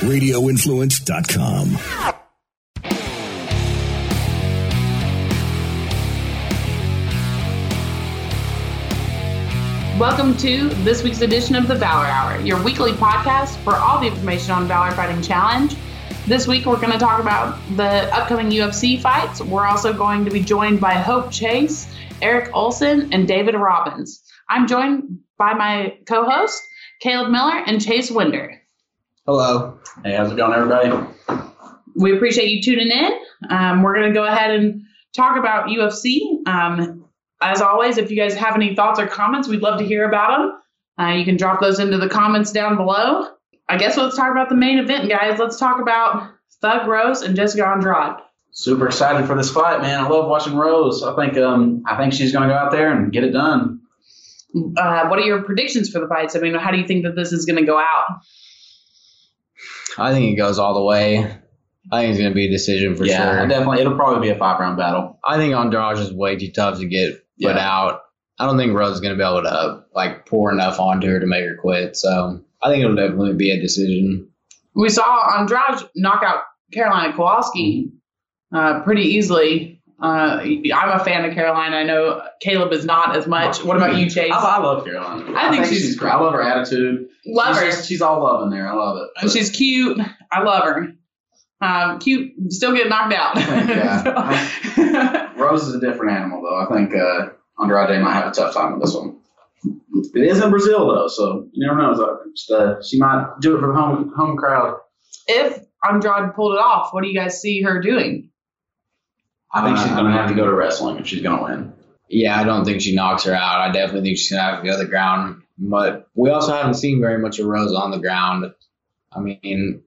RadioInfluence.com. Welcome to this week's edition of the Valor Hour, your weekly podcast for all the information on Valor Fighting Challenge. This week, we're going to talk about the upcoming UFC fights. We're also going to be joined by Hope Chase, Eric Olsen, and David Robins. I'm joined by my co host, Caleb Miller and Chase Wender. Hello. Hey, how's it going, everybody? We appreciate you tuning in. Um, we're going to go ahead and talk about UFC. Um, as always, if you guys have any thoughts or comments, we'd love to hear about them. Uh, you can drop those into the comments down below. I guess let's talk about the main event, guys. Let's talk about Thug Rose and Jessica Andrade. Super excited for this fight, man. I love watching Rose. I think um, I think she's going to go out there and get it done. Uh, what are your predictions for the fights? I mean, how do you think that this is going to go out? I think it goes all the way. I think it's going to be a decision for yeah, sure. definitely. It'll probably be a five round battle. I think Andrade is way too tough to get put Yeah. out. I don't think Rose is going to be able to like pour enough onto her to make her quit. So I think it'll definitely be a decision. We saw Andrade knock out Carolina Kowalski uh, pretty easily. Uh, I'm a fan of Carolina. I know Caleb is not as much. What about you, Chase? I, I love Carolina. I think she's- great. I love her attitude. Love she's her. Just, she's all love in there. I love it. And she's cute. I love her. Um, cute, still getting knocked out. Yeah. Rose is a different animal, though. I think uh, Andrade might have a tough time with this one. It is in Brazil, though, so you never know. So just, uh, she might do it for the home home crowd. if Andrade pulled it off, what do you guys see her doing? I think she's going to have to go to wrestling if she's going to win. Yeah, I don't think she knocks her out. I definitely think she's going to have to go to the ground. But we also haven't seen very much of Rose on the ground. I mean,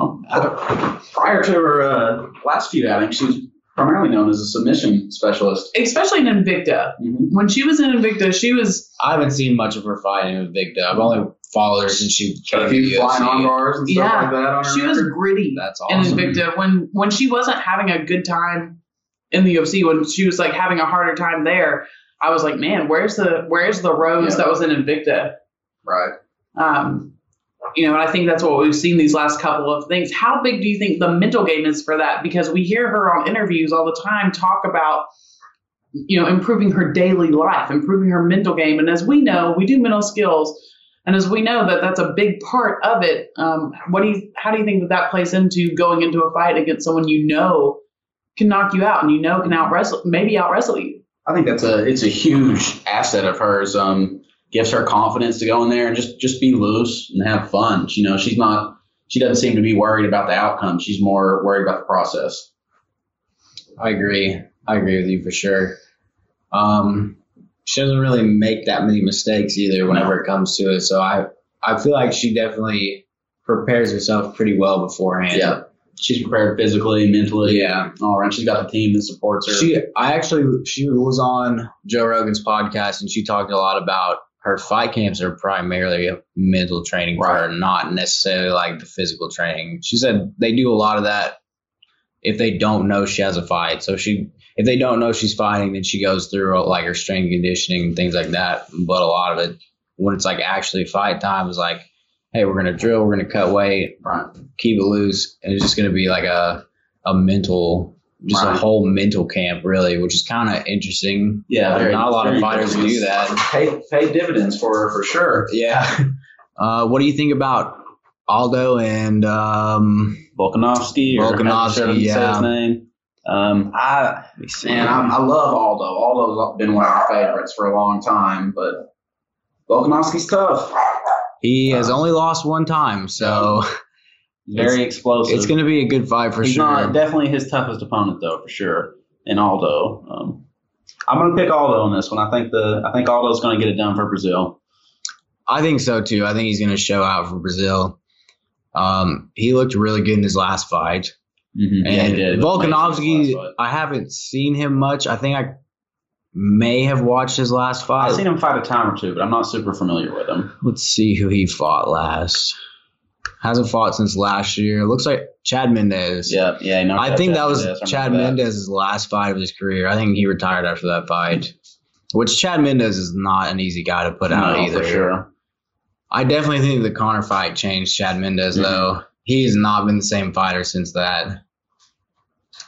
Oh, uh, prior to her uh, last feud outing, she was primarily known as a submission specialist. Especially in Invicta. Mm-hmm. When she was in Invicta, she was I haven't seen much of her fighting with Victor. I've only followed her since she came to few the flying on UFC. bars and stuff Yeah. like that on her she was gritty That's awesome. in. Invicta. When when she wasn't having a good time in the UFC, when she was like having a harder time there, I was like, man, where's the where's the Rose Yeah. that was in Invicta? Right. Um, you know, and I think that's what we've seen these last couple of things. How big do you think the mental game is for that? Because we hear her on interviews all the time talk about, you know, improving her daily life, improving her mental game. And as we know, we do mental skills, and as we know that that's a big part of it. Um, what do you? How do you think that that plays into going into a fight against someone you know can knock you out and you know can out wrestle, maybe out wrestle you? I think that's a it's a huge asset of hers. Um, gives her confidence to go in there and just just be loose and have fun. You know, she's not she doesn't seem to be worried about the outcome. She's more worried about the process. I agree. I agree with you for sure. Um, she doesn't really make that many mistakes either whenever it comes to it. So I, I feel like she definitely prepares herself pretty well beforehand. Yeah. She's prepared physically, mentally, Yeah. all around. She's got the team that supports her. She, I actually, she was on Joe Rogan's podcast and she talked a lot about her fight camps are primarily a mental training for her, not necessarily like the physical training. She said they do a lot of that if they don't know she has a fight. So she, if they don't know she's fighting, then she goes through like her strength conditioning and things like that. But a lot of it, when it's like actually fight time, is like, hey, we're gonna drill, we're gonna cut weight, keep it loose, and it's just gonna be like a a mental, just a whole mental camp really, which is kind of interesting. Yeah, Uh, very- not a lot of very fighters good. do that. Pay pay dividends for her for sure. Yeah. Uh, what do you think about Aldo and um, Volkanovski Volkanovski, however yeah. his name. Um, I man, I, I love Aldo. Aldo's been one of my favorites for a long time, but Volkanovski's tough. he has only lost one time, so Very explosive. it's going to be a good fight for He's sure. not definitely his toughest opponent though, for sure. In Aldo, um, I'm going to pick Aldo on this one. I think the I think Aldo's going to get it done for Brazil. I think so too. I think he's going to show out for Brazil. Um, he looked really good in his last fight. Mm-hmm. And Volkanovski, I haven't seen him much. I think I may have watched his last fight. I've seen him fight a time or two, but I'm not super familiar with him. Let's see who he fought last. Hasn't fought since last year. Looks like Chad Mendes. Yeah, yeah. No, I think that was Mendes, Chad that. Mendes's last fight of his career. I think he retired after that fight. Which Chad Mendes is not an easy guy to put out either. for sure. I definitely think the Conor fight changed Chad Mendes Mhm. though. he's not been the same fighter since that.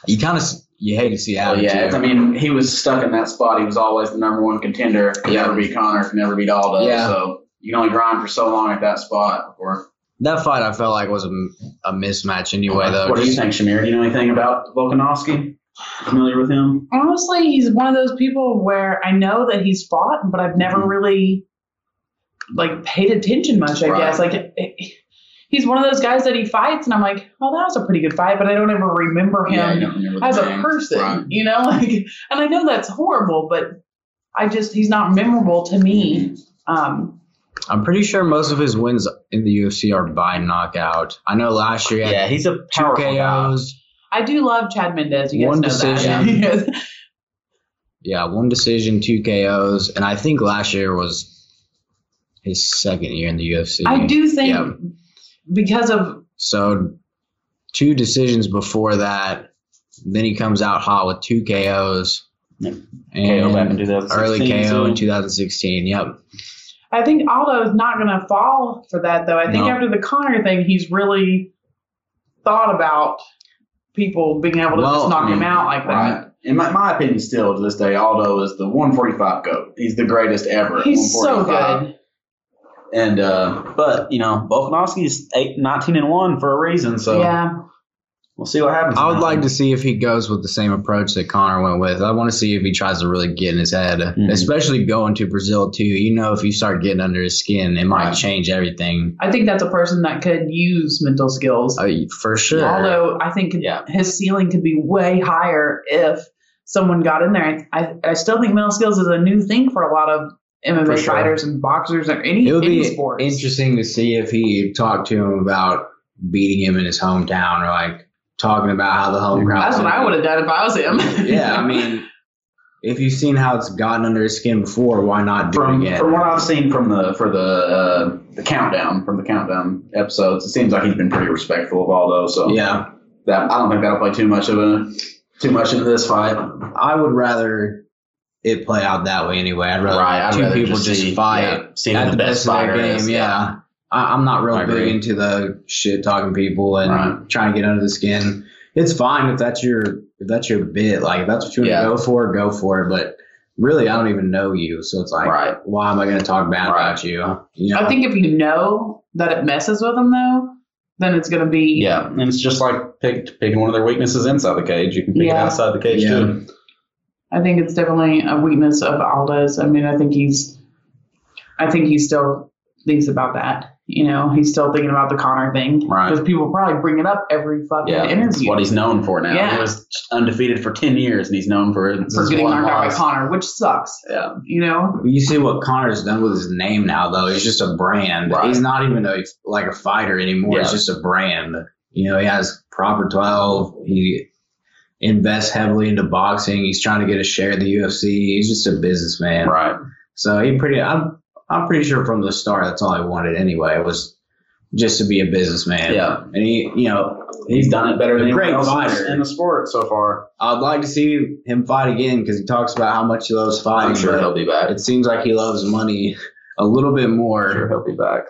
You kind of you hate to see Oh, attitude. yeah, I mean, he was stuck in that spot. He was always the number one contender. Could Yeah. never beat Conor. Could never beat Aldo. Yeah. So you can only grind for so long at that spot. Before. That fight I felt like was a, a mismatch anyway though. What do you think, Shamir? Do you know anything about Volkanovski? Familiar with him? Honestly, he's one of those people where I know that he's fought, but I've never Mhm. really like paid attention much. I Right. guess like it, it- he's one of those guys that he fights, and I'm like, oh, that was a pretty good fight, but I don't ever remember him Yeah, remember as a name. person, Right. you know. Like, and I know that's horrible, but I just he's not memorable to me. Um, I'm pretty sure most of his wins in the UFC are by knockout. I know last year he had Yeah, he's a two powerful guy. KOs. I do love Chad Mendes. You guys One know decision. that. Yeah, one decision, two KOs, and I think last year was his second year in the UFC. I do think Yeah. because of So two decisions before that. Then he comes out hot with two KOs. Yep. And KO back in 2016. early KO in 2016. Yep. I think Aldo's not going to fall for that, though. I think No. after the Conor thing, he's really thought about people being able to Well, just knock I mean, him out like that. In my, my opinion, still to this day, Aldo is the 145 goat. He's the greatest ever. He's so good. And uh, but you know, Volkanovski is eight, 19 and one for a reason. So yeah. We'll see what happens. I would like to see if he goes with the same approach that Conor went with. I want to see if he tries to really get in his head, Mhm. especially going to Brazil too. You know, if you start getting under his skin, it might Right. change everything. I think that's a person that could use mental skills. Uh, for sure. Although I think Yeah. his ceiling could be way higher if someone got in there. I, I still think mental skills is a new thing for a lot of MMA sure. fighters and boxers or any, it would any be sports. interesting to see if he talked to him about beating him in his hometown or like talking about how the home crowd. That's what I would have done if I was him. Yeah, I mean, if you've seen how it's gotten under his skin before, why not do from it again? from what I've seen from the for the uh, the countdown from the countdown episodes, it seems like he's been pretty respectful of Aldo. So yeah, that I don't think that'll play too much of a too much into this fight. I would rather it play out that way anyway. I'd rather Right, I'd two rather people just just, see- fight yeah, see the the best best of their fighter game. is, yeah. yeah. I, I'm not real I big agree. into the shit talking people and Right. trying to get under the skin. It's fine if that's your if that's your bit. Like if that's what you want Yeah. to go for, go for it. But really, I don't even know you, so it's like, Right. why am I going to talk bad Right. about you? You know? I think if you know that it messes with them, though, then it's going to be. Yeah, and it's just like pick, picking one of their weaknesses inside the cage. You can pick it outside the cage Yeah. too. I think it's definitely a weakness of Aldo's. I mean, I think he's, I think he still thinks about that. You know, he's still thinking about the Conor thing Right. because people probably bring it up every fucking Yeah, that's interview what he's known for now. Yeah. He was undefeated for ten years, and he's known for, for his getting knocked out by loss. Conor, which sucks. Yeah, You know, You see what Conor's done with his name now, though. He's just a brand. Right. He's not even a, like a fighter anymore. He's just a brand. You know, he has proper twelve. He invests heavily into boxing. He's trying to get a share of the UFC. He's just a businessman. right. So he pretty. I'm. I'm pretty sure from the start that's all he wanted anyway It was just to be a businessman. Yeah. And he, you know, He's done it better than great anyone else fighter. in the sport so far. I'd like to see him fight again because he talks about how much he loves fighting. I'm sure he'll be back. It seems like he loves money a little bit more. I'm sure he'll be back.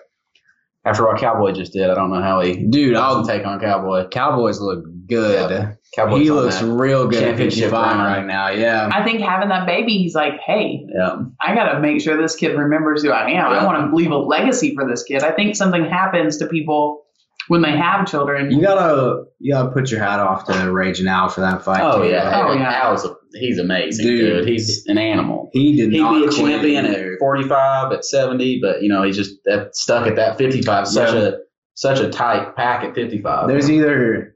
After what Cowboy just did, I don't know how he Dude, I'll I'll take on Cowboy. Cowboys look good. Yeah. Cowboy's he looks that real good at championship 55 run. right now. Yeah. I think having that baby, he's like, hey, Yeah, I got to make sure this kid remembers who I am. I want to leave a legacy for this kid. I think something happens to people when they have children. You gotta you gotta put your hat off to Raging Al for that fight. Oh too. yeah, Oh, yeah. Al's a, he's amazing, Dude. dude. He's an animal. He did He'd not be a champion either. at 45, at 70, but you know he's just that, stuck at that 55. Such Yeah. a such a tight pack at 55. There's either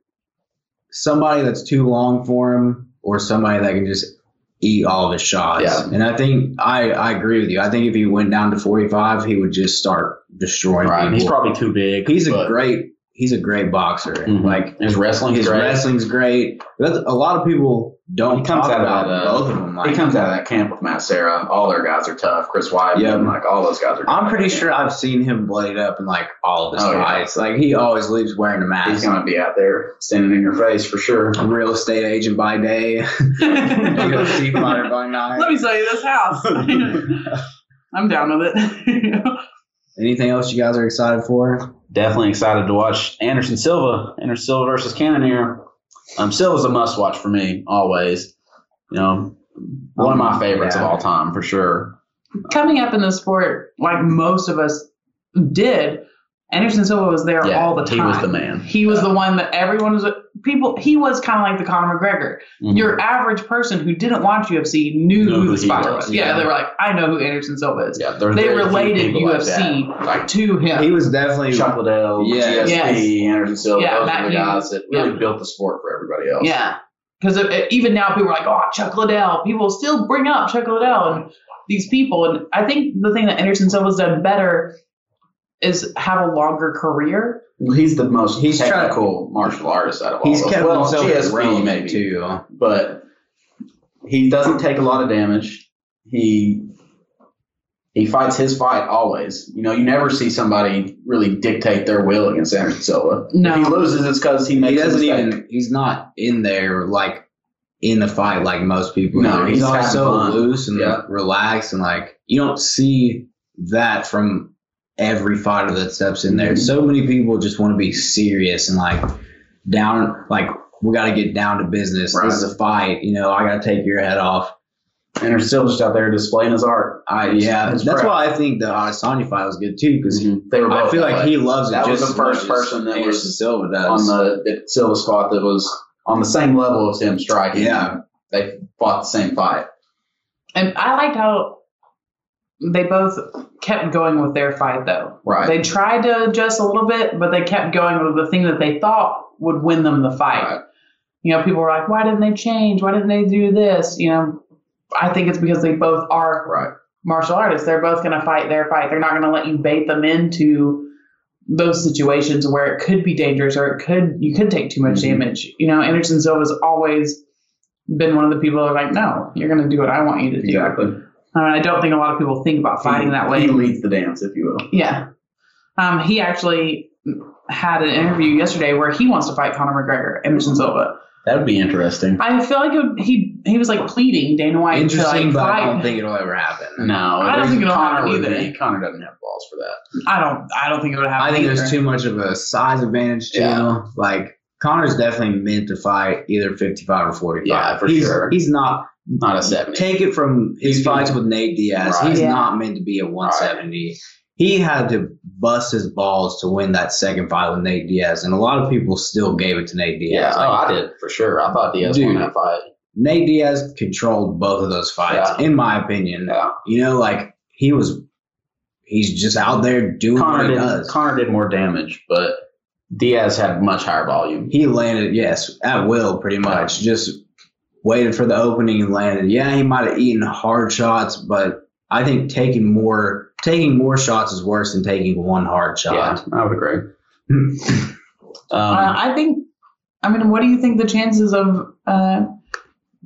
somebody that's too long for him or somebody that can just eat all of his shots. Yeah. And I think I, I agree with you. I think if he went down to 45, he would just start destroying right. people. He's probably too big. he's a great he's a great boxer. Mhm. Like his wrestling's his great. wrestling's great. That's, a lot of people don't He comes talk out of about that, uh, both of them. Like, he comes out of that camp with Matt Serra. All their guys are tough. Chris Weidman, Yeah. like all those guys are. I'm pretty sure I've seen him blade up in like all of his Oh, yeah. Like he always leaves wearing a mask. He's mask. gonna be out there standing in your face for sure. A real estate agent by day, UFC fighter by night. Let me sell you this house. I'm down with it. Anything else you guys are excited for? Definitely excited to watch Anderson Silva, Anderson Silva versus Cannonier. Um, Silva's a must watch for me always. You know, one of my favorites Yeah. of all time for sure. Coming up in the sport, like most of us did, Anderson Silva was there Yeah, all the time. he was the man. He was the one that everyone was people. He was kind of like the Conor McGregor. Mhm. Your average person who didn't watch UFC knew Knew who who this he fighter was, was. Yeah, yeah. they were like, I know who Anderson Silva is. Yeah, They related people like UFC like To him. He was definitely Chuck Liddell, Yeah. GSP, Anderson Silva. Yeah, those Matt are the Hughes. guys that really Yeah. built the sport for everybody else. Yeah. Because even now, people are like, oh, Chuck Liddell. People still bring up Chuck Liddell and these people. And I think the thing that Anderson Silva's done better is have a longer career. He's the most He's tried- technical martial artist out of all. he's of them. kept well, himself GSP relevant maybe too. but he doesn't take a lot of damage. He he fights his fight always. You know, you never see somebody really dictate their will against Anderson Silva. No. If he loses, it's because he He makes. a doesn't mistake. even. He's not in there like in the fight like most people. No, do. he's, he's always so fun. loose and Yeah. relaxed and like you don't see that from every fighter that steps in there. So many people just want to be serious and like down. Like we got to get down to business. Right. This is a fight. You know, I got to take your head off. Anderson still just out there displaying his art. I yeah. His that's prep. why I think the Adesanya fight was good too because mm-hmm. They were. I feel like way. he loves it That was just the first person that Anderson was Silva on the that Silva's fought that was on the same level as him striking. Yeah. they fought the same fight. And I liked how they both kept going with their fight, though. Right. They tried to adjust a little bit, but they kept going with the thing that they thought would win them the fight. Right. You know, people were like, why didn't they change? Why didn't they do this? You know, I think it's because they both are Right. martial artists. They're both going to fight their fight. They're not going to let you bait them into those situations where it could be dangerous or it could you could take too much Mhm. damage. You know, Anderson Silva's always been one of the people that are like, no, you're going to do what I want you to do. Exactly. Uh, I don't think a lot of people think about fighting He- that way. He leads the dance, if you will. Yeah. Um, he actually had an interview yesterday where he wants to fight Conor McGregor, Anderson Silva. That would be interesting. I feel like it would, he he was like pleading Dana White to Interesting, like but I don't think it'll ever happen. No, I don't think it'll Conor happen either. be- Conor doesn't have balls for that. I don't I don't think it would happen. I think either. there's too much of a size advantage too. Yeah. Like Conor's definitely meant to fight either 55 or 45. Yeah, for he's, sure. He's not. Not a seventy. Take it from his He's fights gonna- with Nate Diaz. Right. He's Yeah. not meant to be a 170. He had to bust his balls to win that second fight with Nate Diaz, and a lot of people still gave it to Nate Diaz. yeah, Diaz. oh, I did for sure. I thought Diaz Dude. won that fight. Nate Diaz controlled both of those fights, Yeah. in my opinion. Yeah. You know, like he was, he's just out there doing Conor what he did. does. Connor did more damage, but Diaz had much higher volume. he landed yes at will pretty much just waited for the opening and landed yeah he might have eaten hard shots but i think taking more taking more shots is worse than taking one hard shot. Yeah, shot I would agree. Uh, Um, I think. I mean, what do you think the chances of uh,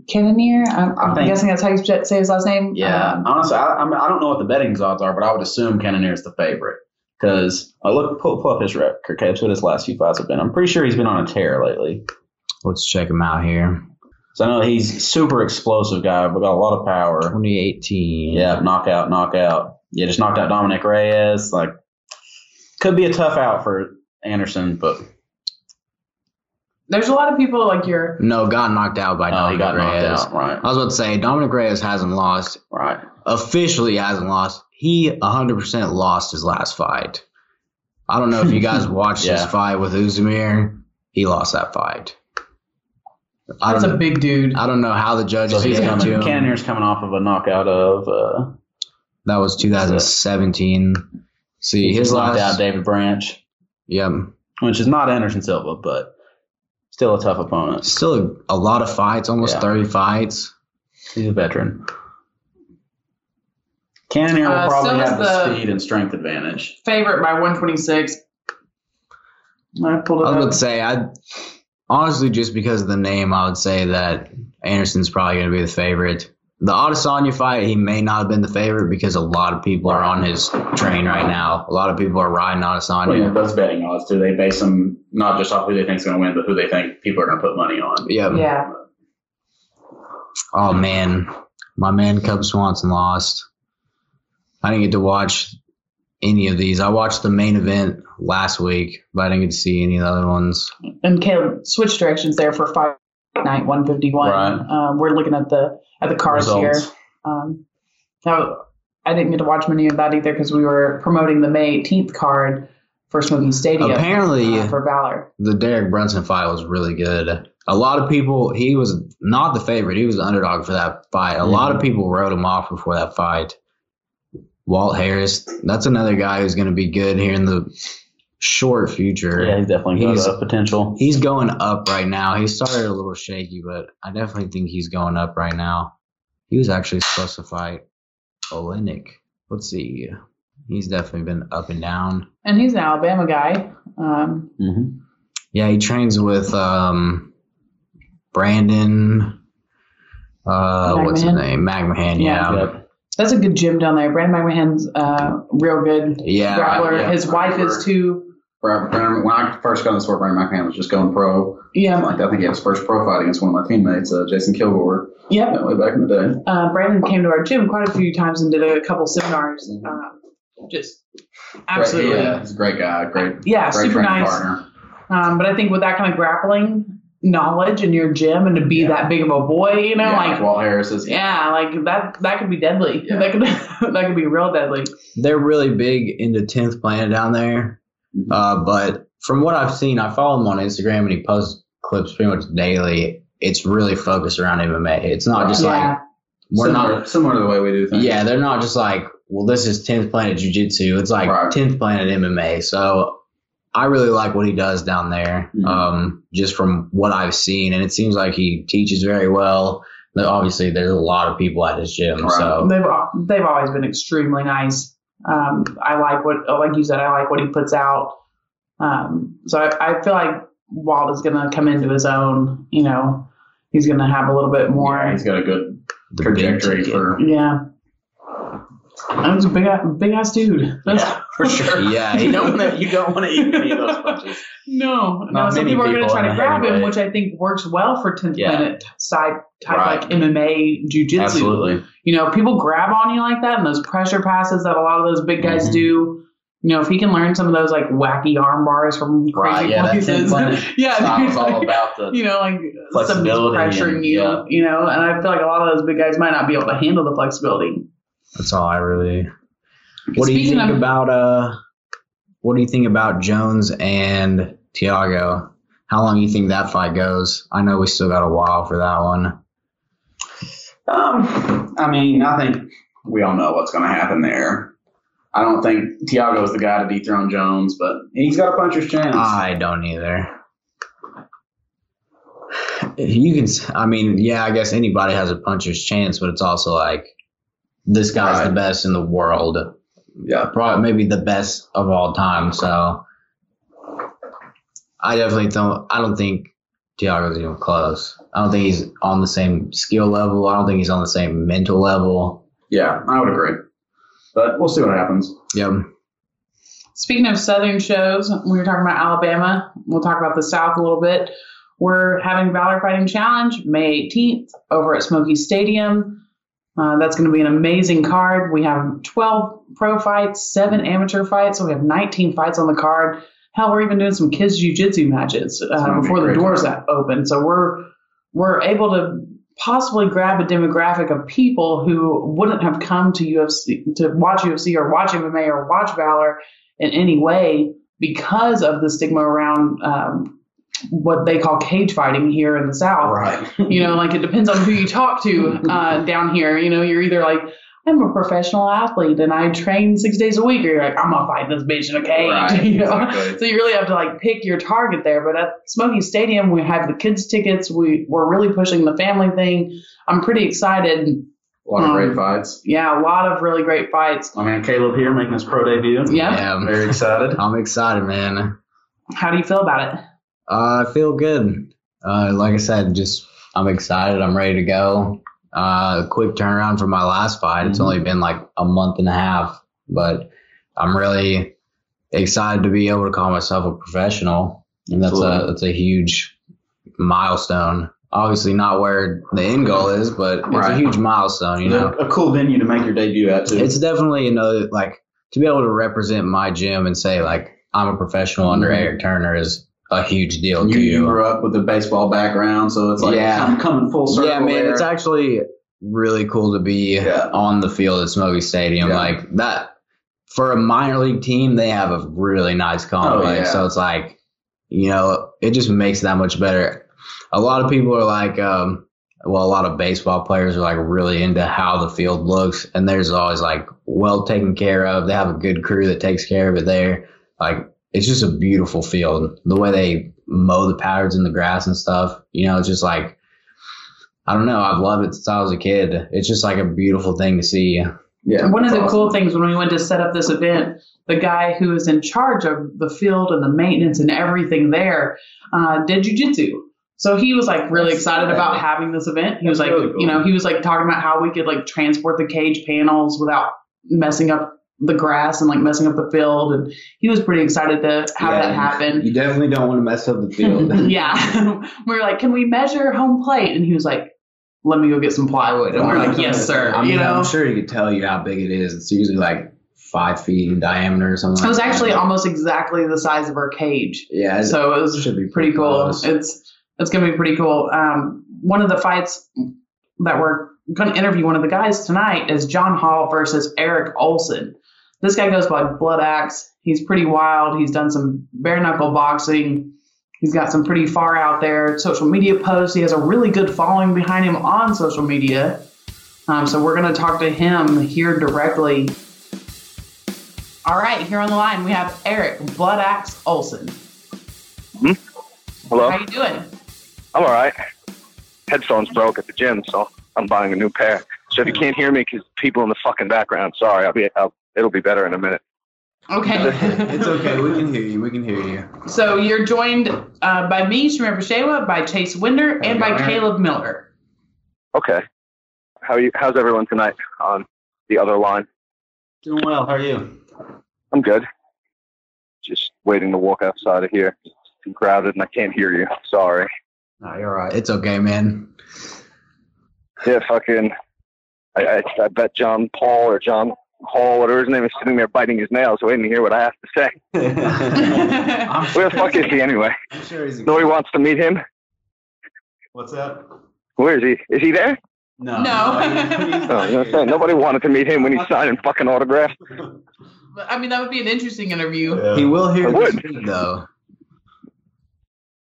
Cannonier? I'm, I I'm think- guessing that's how you say his last name. yeah, Um, honestly, I, I, mean, I don't know what the betting odds are, but I would assume Cannonier is the favorite because I look pull, pull up his record. Okay, that's what his last few fights have been. I'm pretty sure he's been on a tear lately. let's check him out here So I know he's super explosive guy, but got a lot of power. 2018 Yeah, knockout, knockout. Yeah, just knocked out Dominic Reyes. Like, could be a tough out for Anderson, but there's a lot of people like your no got knocked out by oh, Dominic he got knocked Reyes out. Right, i was about to say dominic reyes hasn't lost right. officially hasn't lost he 100% lost his last fight i don't know if you guys watched his fight with Oezdemir he lost that fight I that's a big dude. I don't know how the judges So he's gave coming. to him. Cannonier's coming off of a knockout of. Uh, That was 2017. See, he his just knocked last. out David Branch, Yep. which is not Anderson Silva, but still a tough opponent. Still a, a lot of fights, almost Yeah. 30 fights. He's a veteran. Cannonier will Uh, probably so have the, the- speed and strength advantage. Favorite by 126. I pulled it I up. would say, I honestly, just because of the name, I would say that Anderson's probably going to be the favorite. The Adesanya fight, he may not have been the favorite because a lot of people are on his train right now. A lot of people are riding Adesanya. Well, yeah, those betting odds too. They base them not just off who they think is going to win, but who they think people are going to put money on. Yep. yeah. Oh man, my man Cub Swanson lost. I didn't get to watch any of these. I watched the main event last week, but I didn't get to see any of the other ones. And Caleb switch directions there for fight night 151. Right. Uh, we're looking at the at the cards Results. here. Um, now, I didn't get to watch many of that either because we were promoting the May 18th card for Smoky Stadium. Apparently- uh, for Valor. The Derek Brunson fight was really good. A lot of people, he was not the favorite. He was the underdog for that fight. A lot of people wrote him off before that fight. Walt Harris, that's another guy who's going to be good here in the short future. Yeah, he's definitely got He's- a potential. He's going up right now. He started a little shaky, but I definitely think he's going up right now. He was actually supposed to fight Oleinik. Let's see. He's definitely been up and down. And he's an Alabama guy. Um, Mm-hmm. Yeah, he trains with um, Brandon. Uh, what's his McMahon? name? McMahon. Yeah. Yep. That's a good gym down there. Brandon McMahon's uh, real good Yeah. grappler. yeah. His wife is too. Brandon- When I first got in the sport, Brandon McMahon was just going pro. Yeah. Like I think he had his first pro fight against one of my teammates, uh, Jason Kilgore, Yep. uh, way back in the day. Uh, Brandon came to our gym quite a few times and did a couple seminars. Um, just absolutely. Great, yeah, he's a great guy. Great, Yeah, great super nice. partner. Um, but I think with that kind of grappling knowledge in your gym and to be Yeah. that big of a boy, you know, yeah, like Walt Harris is. yeah, like that that could be deadly. Yeah. That could that could be real deadly. They're really big into 10th Planet down there. Mhm. Uh, but from what I've seen, I follow him on Instagram and he posts clips pretty much daily. It's really focused around MMA. It's not just Yeah. like, we're similar, not similar to the way we do things. Yeah, they're not just like, well, this is 10th Planet Jiu Jitsu. It's like Right. 10th Planet MMA. So I really like what he does down there, Mhm. um, just from what I've seen. And it seems like he teaches very well. Obviously, there's a lot of people at his gym. Right. So They've they've always been extremely nice. Um, I like what like you said. I like what he puts out. Um, so I, I feel like Walt is gonna come into his own. You know, he's gonna have a little bit more. Yeah, he's got a good trajectory for. Yeah. That was a big, ass- big ass dude. That's, Yeah, for sure. Yeah, you don't want to. You don't want to eat any of those punches. No, no. Not Some many people are going to try to grab him, heavyweight. which I think works well for 10th Yeah. Planet type, type Right. like MMA jiu-jitsu. Absolutely. You know, people grab on you like that, and those pressure passes that a lot of those big guys Mhm. do. You know, if he can learn some of those like wacky arm bars from Right. crazy Yeah. Places, 10 yeah, style dude, all like, about the. you know, like somebody's Flexibility pressuring and- you, yeah. you know, and I feel like a lot of those big guys might not be able to handle the flexibility. That's all I really. What do you think of- about uh? What do you think about Jones and Thiago? How long do you think that fight goes? I know we still got a while for that one. Um, I mean, I think we all know what's going to happen there. I don't think Thiago is the guy to dethrone Jones, but he's got a puncher's chance. I don't either. You can, I mean, yeah, I guess anybody has a puncher's chance, but it's also like this guy's the best in the world, yeah, probably maybe the best of all time. So I definitely don't. I don't think Thiago's even close. I don't think he's on the same skill level. I don't think he's on the same mental level. yeah, I would agree. But we'll see what happens. Yep. Speaking of Southern shows, we were talking about Alabama. We'll talk about the South a little bit. We're having Valor Fighting Challenge May 18th over at Smoky Stadium. Uh, that's going to be an amazing card. We have 12 pro fights, seven amateur fights, so we have 19 fights on the card. Hell, we're even doing some kids jiu-jitsu matches uh, gonna be before the doors card. open. So we're we're able to possibly grab a demographic of people who wouldn't have come to UFC to watch UFC or watch MMA or watch Valor in any way because of the stigma around um, what they call cage fighting here in the South. Right. You know, like it depends on who you talk to uh, down here. You know, you're either like, I'm a professional athlete and I train six days a week, or you're like, I'm gonna fight this bitch in a cage. Right, you know? exactly. So you really have to like pick your target there. But at Smoky Stadium, we have the kids tickets. We we're really pushing the family thing. I'm pretty excited. A lot of Um, great fights. Yeah, a lot of really great fights. I mean, Caleb here making his pro debut. Yeah. Yeah. Very excited. I'm excited, man. How do you feel about it? Uh, I feel good. Uh, like I said, just I'm excited. I'm ready to go. Uh, quick turnaround from my last fight. It's Mhm. only been like a month and a half, but I'm really excited to be able to call myself a professional, and that's a that's a huge milestone. Obviously, not where the end goal is, but it's a huge milestone. You know, a cool venue to make your debut at too. it's definitely another like to be able to represent my gym and say like I'm a professional under Mhm. Eric Turner is a huge deal You, you grew up with a baseball background, so it's like Yeah. I'm coming full circle. yeah, man, there. it's actually really cool to be Yeah. on the field at Smoky Stadium. Yeah. Like that for a minor league team, they have a really nice complex. Oh. So it's like, you know, it just makes that much better. A lot of people are like, um, well, a lot of baseball players are like really into how the field looks, and there's always like well taken care of. They have a good crew that takes care of it there. Like it's just a beautiful field. The way they mow the patterns in the grass and stuff, you know, it's just like I don't know. I've loved it since I was a kid. It's just like a beautiful thing to see. yeah, One of the awesome. cool things when we went to set up this event, the guy who is in charge of the field and the maintenance and everything there uh, did jujitsu. So he was like really That's excited sick. about having this event. He was like, really cool. you know, he was like talking about how we could like transport the cage panels without messing up the grass and like messing up the field. And he was pretty excited to have that happen. You definitely don't want to mess up the field. yeah. we were like, can we measure home plate? And he was like, let me go get some plywood. And we are like, yes, sir. I mean, you know, I'm sure he could tell you how big it is. It's usually like five feet in diameter or something. it was like that. actually almost exactly the size of our cage. yeah. So it was should be pretty cool. It's it's gonna be pretty cool. Um, one of the fights that we're gonna interview one of the guys tonight is John Hall versus Eric Olsen. This guy goes by Blood Axe. He's pretty wild. He's done some bare knuckle boxing. He's got some pretty far out there social media posts. He has a really good following behind him on social media. Um, so we're gonna talk to him here directly. All right, here on the line we have Eric Blood Axe Olson. Hello. How you doing? I'm all right. Headphones broke at the gym, so I'm buying a new pair. So if you can't hear me because people in the fucking background, sorry. I'll be. I'll, it'll be better in a minute. Okay. it's okay. We can hear you. We can hear you. so you're joined uh, by me, Shamir Peshewa, by Chase Wender, and by Okay. Caleb Miller. Okay. How are you? How's everyone tonight on the other line? Doing well. How are you? I'm good. Just waiting to walk outside of here. It's too crowded and I can't hear you. Sorry. No, you're all right. It's okay, man. Yeah, fucking. I, I, I bet John Paul or John Hall, whatever his name is, sitting there biting his nails, waiting to hear what I have to say. Where the fuck is he anyway? I'm sure he's. Nobody wants to meet him. What's up? Where is he? Is he there? No. No. he's Oh, not you know I'm saying? Nobody wanted to meet him when he's signing fucking autographs. I mean, that would be an interesting interview. He will hear I the would. speed, though.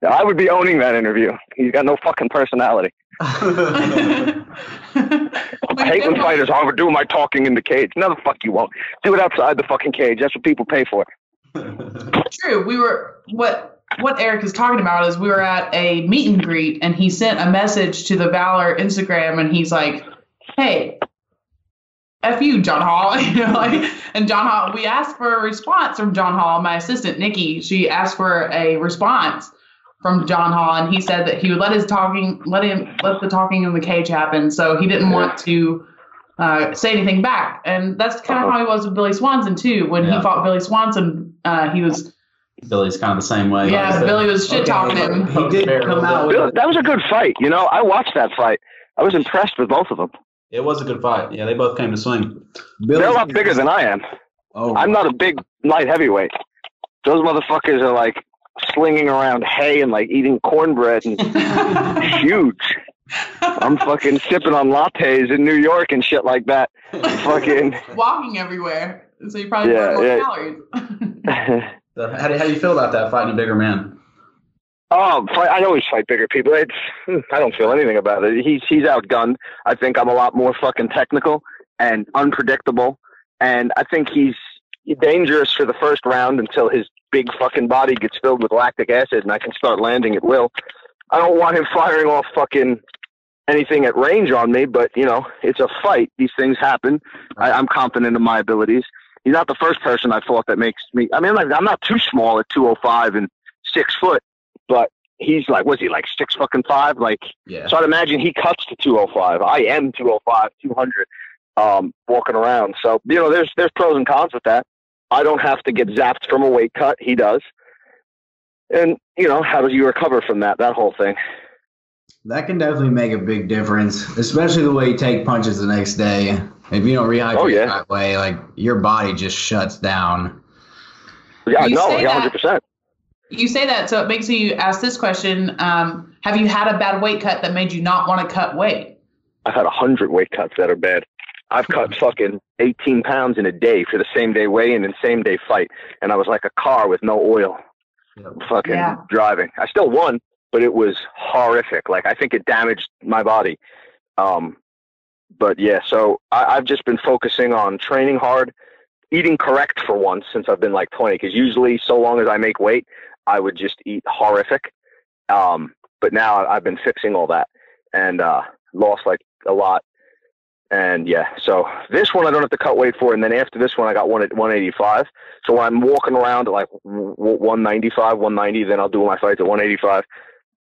I would be owning that interview. He's got no fucking personality. I hate when fighters, I'm doing my talking in the cage. No, the fuck you won't. Do it outside the fucking cage. That's what people pay for. True. We were what what Eric is talking about is we were at a meet and greet, and he sent a message to the Valor Instagram, and he's like, "Hey." F you, John Hall. you know, like, and John Hall, we asked for a response from John Hall. My assistant, Nikki, she asked for a response from John Hall, and he said that he would let his talking, let him, let the talking in the cage happen. So he didn't want to uh, say anything back, and that's kind of how he was with Billy Swanson too. When Yeah. he fought Billy Swanson, uh, he was Billy's kind of the same way. yeah, Like said. Billy was shit talking him. He did come out with Bill, that was a good fight. You know, I watched that fight. I was impressed with both of them. It was a good fight. Yeah, they both came to swing. Billy's- They're a lot bigger than I am. Oh, I'm not a big light heavyweight. Those motherfuckers are like slinging around hay and like eating cornbread and huge. I'm fucking sipping on lattes in New York and shit like that. Fucking. walking everywhere, so you probably Yeah, burn more yeah. calories. So how, do, how do you feel about that fighting a bigger man? Oh, I always fight bigger people. It's, I don't feel anything about it. He's he's outgunned. I think I'm a lot more fucking technical and unpredictable, and I think he's dangerous for the first round until his big fucking body gets filled with lactic acid and I can start landing at will. I don't want him firing off fucking anything at range on me, but you know, it's a fight. These things happen. I, I'm confident in my abilities. He's not the first person I fought that makes me. I mean, I'm not, I'm not too small at 205 and six foot, but he's like, was he like six fucking five? Like, Yeah. so I'd imagine he cuts to 205. I am 205, 200, um, walking around. So, you know, there's, there's pros and cons with that. I don't have to get zapped from a weight cut. He does. And, you know, how do you recover from that, that whole thing? That can definitely make a big difference, especially the way you take punches the next day. If you don't rehydrate Oh, yeah. that way, like your body just shuts down. Yeah, You no, say yeah, that- hundred percent. You say that, so it makes me ask this question: um, Have you had a bad weight cut that made you not want to cut weight? I've had a hundred weight cuts that are bad. I've cut fucking eighteen pounds in a day for the same day weigh in and same day fight, and I was like a car with no oil, fucking Yeah. driving. I still won, but it was horrific. Like I think it damaged my body. Um, but yeah, so I, I've just been focusing on training hard, eating correct for once since I've been like twenty. Because usually, so long as I make weight, I would just eat horrific. Um, but now I've been fixing all that and uh, lost like a lot. And yeah, so this one I don't have to cut weight for, and then after this one I got one at 185. So when I'm walking around at like 195, 190, then I'll do my fights at 185.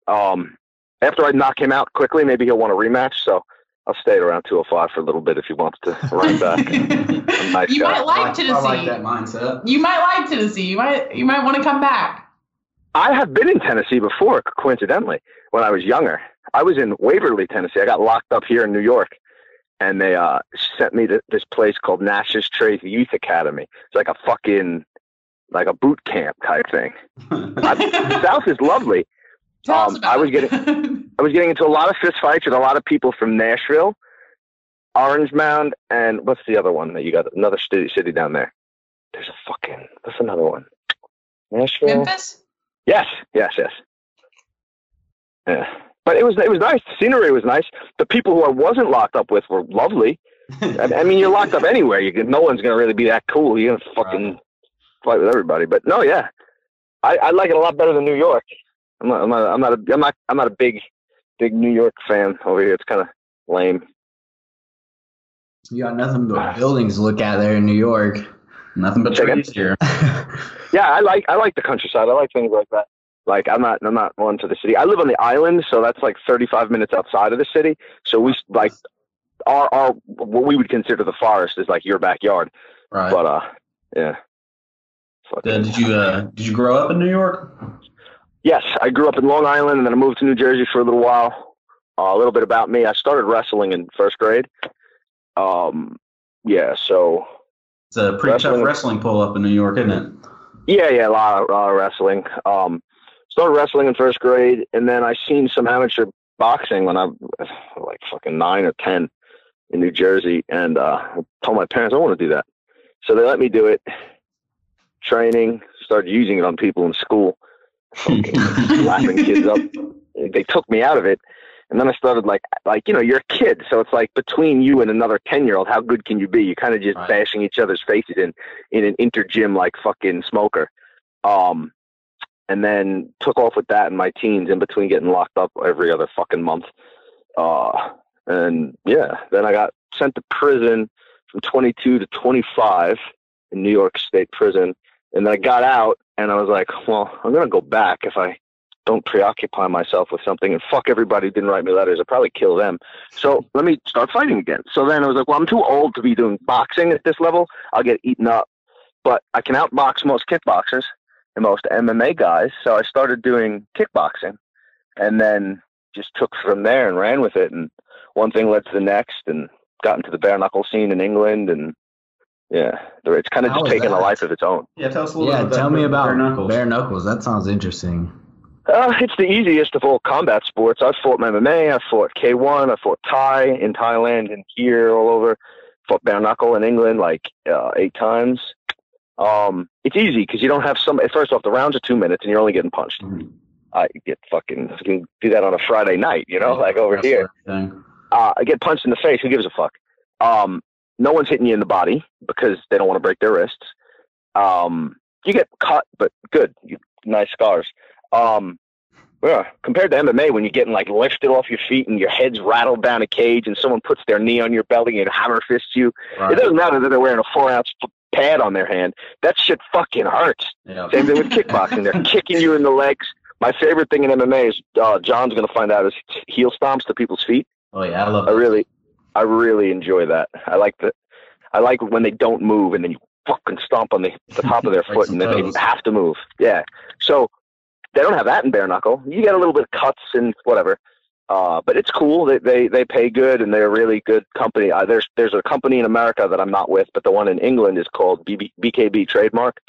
Um, after I knock him out quickly, maybe he'll want a rematch. So I'll stay at around 205 for a little bit if he wants to run back. nice you guy. might like Tennessee. I like that mindset. You might like Tennessee. You might you might want to come back. I have been in Tennessee before, coincidentally, when I was younger. I was in Waverly, Tennessee. I got locked up here in New York, and they uh, sent me to this place called Natchez Trace Youth Academy. It's like a fucking, like a boot camp type thing. I, South is lovely. Tell us Um, about I was it. I was getting into a lot of fist fights with a lot of people from Nashville, Orange Mound, and what's the other one that you got? Another city, city down there. There's a fucking, what's another one? Nashville? Memphis. Yes, yes, yes. Yeah, but it was it was nice. The scenery was nice. The people who I wasn't locked up with were lovely. I, I mean, you're locked up anywhere. You can, no one's gonna really be that cool. You're gonna fucking fight with everybody. But no, yeah, I, I like it a lot better than New York. I'm not. I'm not. I'm not. A, I'm not. I'm not a big, big New York fan over here. It's kind of lame. You got nothing but ah. buildings to look at there in New York. Nothing but trees here. Yeah, I like. I like the countryside. I like things like that. Like I'm not. I'm not one to the city. I live on the island, so that's like 35 minutes outside of the city. So we like our our what we would consider the forest is like your backyard. Right. But uh, yeah. Uh, did you uh, did you grow up in New York? Yes, I grew up in Long Island, and then I moved to New Jersey for a little while. Uh, a little bit about me: I started wrestling in first grade. Um, yeah. So It's a pretty Wrestling- tough wrestling pull up in New York, isn't it? yeah, yeah, a lot of, lot of wrestling. Um, started wrestling in first grade, and then I seen some amateur boxing when I was like fucking nine or ten in New Jersey, and uh, I told my parents I want to do that, so they let me do it. Training, started using it on people in school. laughing kids up. They took me out of it, and then I started like, like you know, you're a kid, so it's like between you and another ten year old, how good can you be? You're kind of just Right. bashing each other's faces in in an inter gym like fucking smoker. Um, and then took off with that in my teens, in between getting locked up every other fucking month. Uh, and yeah, then I got sent to prison from 22 to 25 in New York State prison, and then I got out and I was like, well, I'm gonna go back if I don't preoccupy myself with something and fuck everybody who didn't write me letters. I'll probably kill them. So let me start fighting again. So then I was like, well, I'm too old to be doing boxing at this level. I'll get eaten up. But I can outbox most kickboxers and most MMA guys. So I started doing kickboxing and then just took from there and ran with it. And one thing led to the next and got into the bare knuckle scene in England. And yeah, it's kind of How just was taken a life of its own. Yeah, tell us a little yeah, bit about tell me about bare knuckles. bare knuckles. That sounds interesting. Uh, it's the easiest of all combat sports. I've fought MMA, I've fought K1, I've fought Thai in Thailand and here all over. Fought bare knuckle in England like uh, eight times. Um, it's easy because you don't have some. First off, the rounds are two minutes and you're only getting punched. Mhm. I get fucking you can do that on a Friday night, you know, like over here. Uh, I get punched in the face. Who gives a fuck? Um, no one's hitting you in the body because they don't want to break their wrists. Um, you get cut, but good, you, nice scars. Um, yeah, compared to MMA, when you're getting like lifted off your feet and your head's rattled down a cage, and someone puts their knee on your belly and hammer fists you, it doesn't matter that they're wearing a four ounce pad on their hand. That shit fucking hurts. Yeah. Same thing with kickboxing. They're kicking you in the legs. My favorite thing in MMA is uh, John's going to find out is heel stomps to people's feet. Oh yeah, I love I really, I really enjoy that. I like the, I like when they don't move and then you fucking stomp on the, the top of their foot and then they have to move. Yeah. So they don't have that in bare knuckle. You get a little bit of cuts and whatever. Uh, but it's cool. They, they they pay good and they're a really good company. Uh, there's there's a company in America that I'm not with, but the one in England is called BB, BKB Trademark.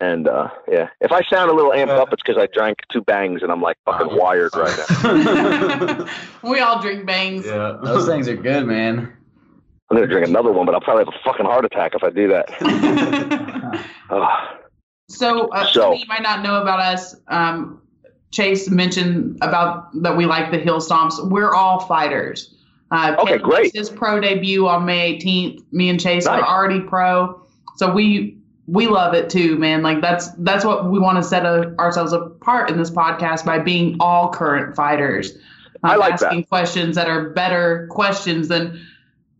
And uh, yeah, if I sound a little amped up, it's because I drank two bangs and I'm like fucking wired right now. we all drink bangs. yeah. Those things are good, man. I'm gonna drink another one, but I'll probably have a fucking heart attack if I do that. Ugh. So, uh, So- something you might not know about us. Um, Chase mentioned about that we like the heel stomps. We're all fighters. Uh, Okay, Caleb great. His pro debut on May 18th. Me and Chase Nice. are already pro, so we we love it too, man. Like that's that's what we want to set a, ourselves apart in this podcast by being all current fighters. I Um, like that. asking questions that are better questions than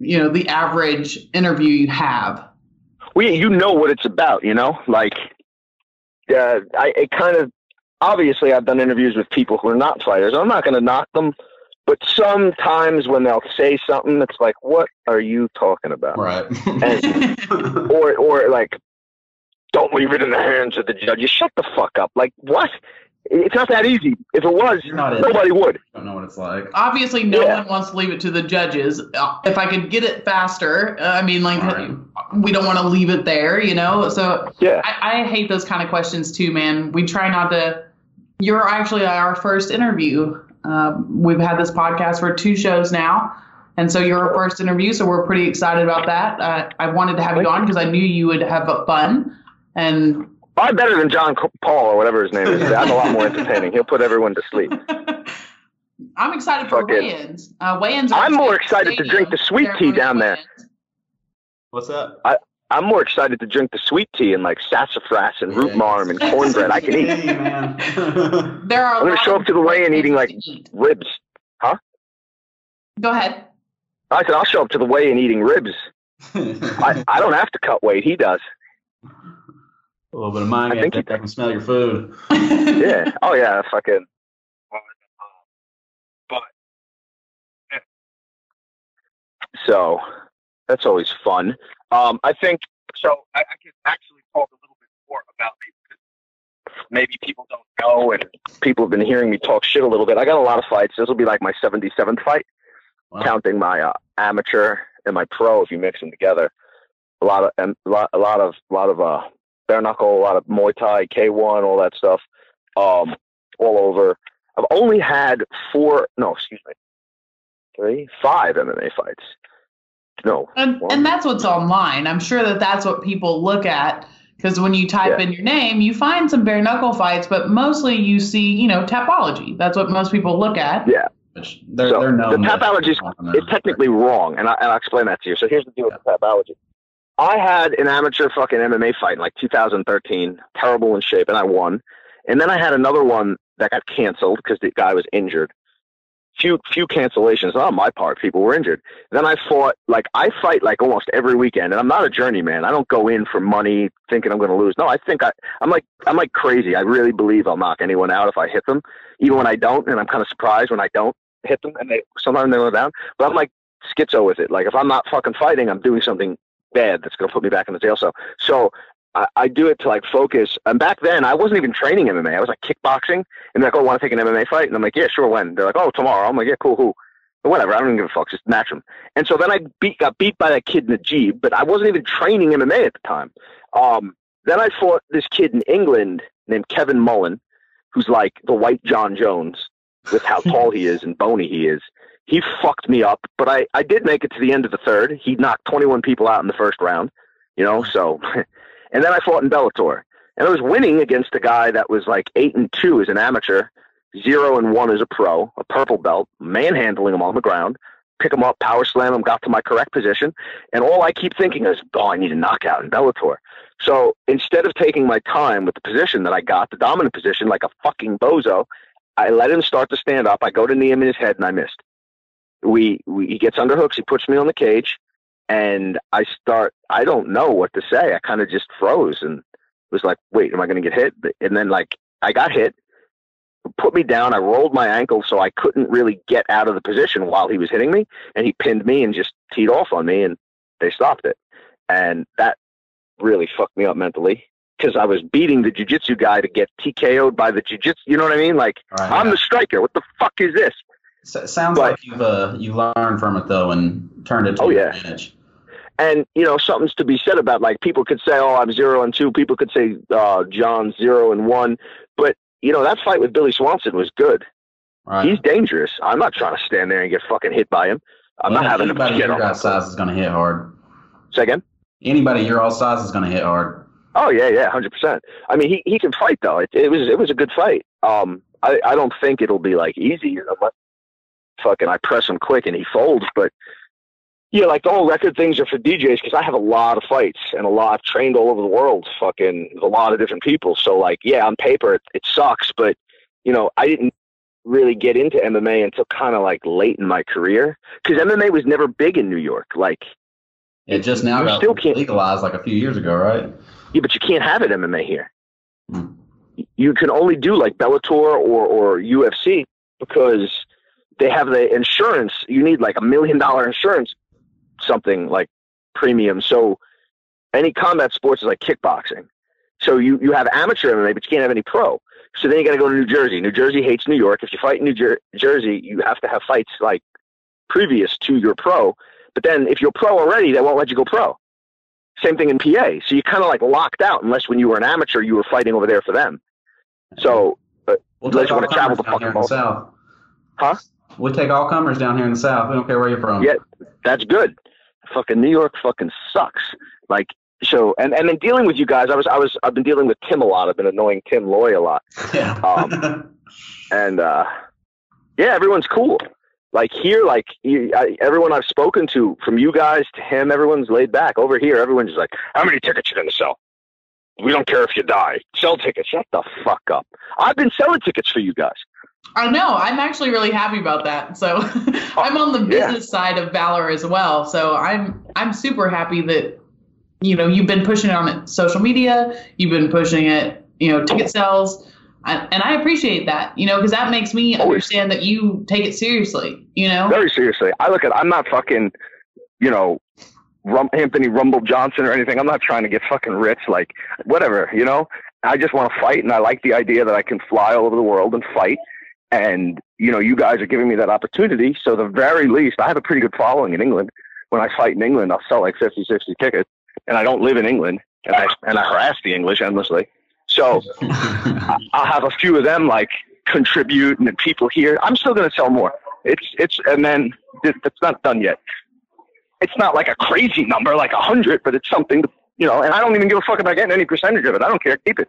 you know the average interview you have. we you know what it's about, you know, like uh, I it kind of obviously I've done interviews with people who are not fighters. I'm not going to knock them, but sometimes when they'll say something, it's like, what are you talking about? Right. Or or like, don't leave it in the hands of the judges." Shut the fuck up. Like what? It's not that easy. If it was, You're not nobody would. I don't know what it's like. obviously no Yeah. one wants to leave it to the judges Uh, if i could get it faster uh, i mean like Right. we don't want to leave it there you know so Yeah. I, I hate those kind of questions too man we try not to you're actually our first interview um, we've had this podcast for two shows now and so you're our first interview so we're pretty excited about that uh, i wanted to have you on because i knew you would have fun and I'm better than John Paul or whatever his name is. I'm a lot more entertaining. He'll put everyone to sleep. I'm excited for Fuck it. weigh-ins. Uh, weigh-ins. are I'm more at the excited to drink the sweet tea down there. weigh-ins. What's that? I'm more excited to drink the sweet tea and like sassafras and root marm and cornbread. I can eat Hey, man. There are. a I'm gonna show up to the weigh-in eating, like, eat. ribs. Huh? Go ahead. I said I'll show up to the weigh-in eating ribs. I, I don't have to cut weight. He does. A little bit of mine. I think I can smell your food. Yeah. Oh yeah. Fucking. But so that's always fun. Um, I think so. I, I can actually talk a little bit more about me. Maybe people don't know, and people have been hearing me talk shit a little bit. I got a lot of fights. This will be like my 77th fight. Wow. counting my uh, amateur and my pro if you mix them together. A lot of and a lot, a lot of a lot of uh bare knuckle, a lot of Muay Thai, K1, all that stuff, um, all over. I've only had four, no, excuse me, three, five MMA fights. No, And, Well- and that's what's online. I'm sure that that's what people look at because when you type Yeah. in your name, you find some bare knuckle fights, but mostly you see, you know, tapology. That's what most people look at. yeah. Which they're, So, they're known the with- tapology is it's technically wrong, and, I, and I'll explain that to you. So here's the deal with the tapology. I had an amateur fucking MMA fight in like 2013, terrible in shape, and I won. And then I had another one that got canceled because the guy was injured. Few few cancellations on my part. People were injured. Then I fought like I fight like almost every weekend, and I'm not a journeyman. I don't go in for money thinking I'm going to lose. No, I think I I'm like I'm like crazy. I really believe I'll knock anyone out if I hit them, even when I don't, and I'm kind of surprised when I don't hit them, and they sometimes they go down. But I'm like schizo with it. Like if I'm not fucking fighting, I'm doing something bad that's going to put me back in the jail cell. So I, I do it to like focus. And back then, I wasn't even training MMA. I was like kickboxing, and they're like, "Oh, want to take an MMA fight?" And I'm like, "Yeah, sure." When they're like, "Oh, tomorrow," I'm like, "Yeah, cool, who?" But whatever. I don't even give a fuck. Just match them. And so then I beat got beat by that kid Najib, but I wasn't even training MMA at the time. Um, then I fought this kid in England named Kevin Mullen, who's like the white Jon Jones with how tall he is and bony he is. He fucked me up, but I, I did make it to the end of the third. He knocked 21 people out in the first round, you know, so. and then I fought in Bellator. And I was winning against a guy that was like 8 and 2 as an amateur, 0 and 1 as a pro, a purple belt, manhandling him on the ground, pick him up, power slam him, got to my correct position. And all I keep thinking is, oh, I need a knockout in Bellator. So instead of taking my time with the position that I got, the dominant position, like a fucking bozo, I let him start to stand up. I go to knee him in his head, and I missed. We, we he gets under hooks. He puts me on the cage, and I start. I don't know what to say. I kind of just froze and was like, "Wait, am I going to get hit?" And then like I got hit, put me down. I rolled my ankle, so I couldn't really get out of the position while he was hitting me, and he pinned me and just teed off on me, and they stopped it. And that really fucked me up mentally because I was beating the jujitsu guy to get TKO'd by the jujitsu. You know what I mean? Like Right, I'm yeah. the striker. What the fuck is this? S- sounds But- like you've uh, you learned from it though and turned it to Oh, your yeah. advantage. And you know, something's to be said about like people could say, "Oh, I'm zero and two. People could say uh, John's zero and one. But you know, that fight with Billy Swanson was good. Right. He's dangerous. I'm not trying to stand there and get fucking hit by him. I'm Well, not having to anybody get your guys' size is going to hit hard. Say again. Anybody your all size is going to hit hard. Oh yeah, yeah, hundred percent. I mean, he he can fight though. It, it was it was a good fight. Um, I I don't think it'll be like easy unless fucking I press him quick and he folds. But yeah, like the whole record things are for DJs because I have a lot of fights and a lot I've trained all over the world. Fucking with a lot of different people. So like, yeah, on paper it, it sucks, but you know, I didn't really get into MMA until kind of like late in my career because MMA was never big in New York. Like, It just now got still can't- legalized like a few years ago, right? yeah, but you can't have it MMA here. Hmm. you can only do like Bellator or, or UFC because they have the insurance. You need like a million dollar insurance, something like premium. So any combat sports is like kickboxing. So you, you have amateur MMA, but you can't have any pro. So then you got to go to New Jersey. New Jersey hates New York. If you fight in New Jer- Jersey, you have to have fights like previous to your pro. But then if you're pro already, they won't let you go pro. Same thing in PA. So you kind of like locked out unless when you were an amateur, you were fighting over there for them. So We'll uh, Unless take you travel comers to in the fucking south. Huh? We'll take all comers down here in the south. We don't care where you're from. Yeah. that's good. Fucking New York fucking sucks. Like so, and and then dealing with you guys, I was I was I've been dealing with Tim a lot. I've been annoying Tim Loy a lot, Yeah. Um, and uh yeah, everyone's cool. Like here, like you, I, everyone I've spoken to, from you guys to him, everyone's laid back. Over here, everyone's just like, "How many tickets you gonna sell? We don't care if you die. Sell tickets. Shut the fuck up. I've been selling tickets for you guys. I know. I'm actually really happy about that. So I'm on the oh, Yeah. business side of Valor as well. So I'm I'm super happy that you know you've been pushing it on social media. You've been pushing it, you know, ticket sales, and, and I appreciate that. You know, because that makes me oh, Always. understand that you take it seriously. You know. Very seriously. I look at I'm not fucking, you know, Rum, Anthony Rumble Johnson or anything. I'm not trying to get fucking rich. Like whatever, you know. I just want to fight, and I like the idea that I can fly all over the world and fight. And you know, you guys are giving me that opportunity. So the very least, I have a pretty good following in England. When I fight in England, I'll sell like 50, 60 tickets, and I don't live in England, and I and I harass the English endlessly. So I'll have a few of them like contribute, and then people here. I'm still going to sell more. It's it's and then it, it's not done yet. It's not like a crazy number, like a hundred, but it's something, you know. And I don't even give a fuck about getting any percentage of it. I don't care. Keep it.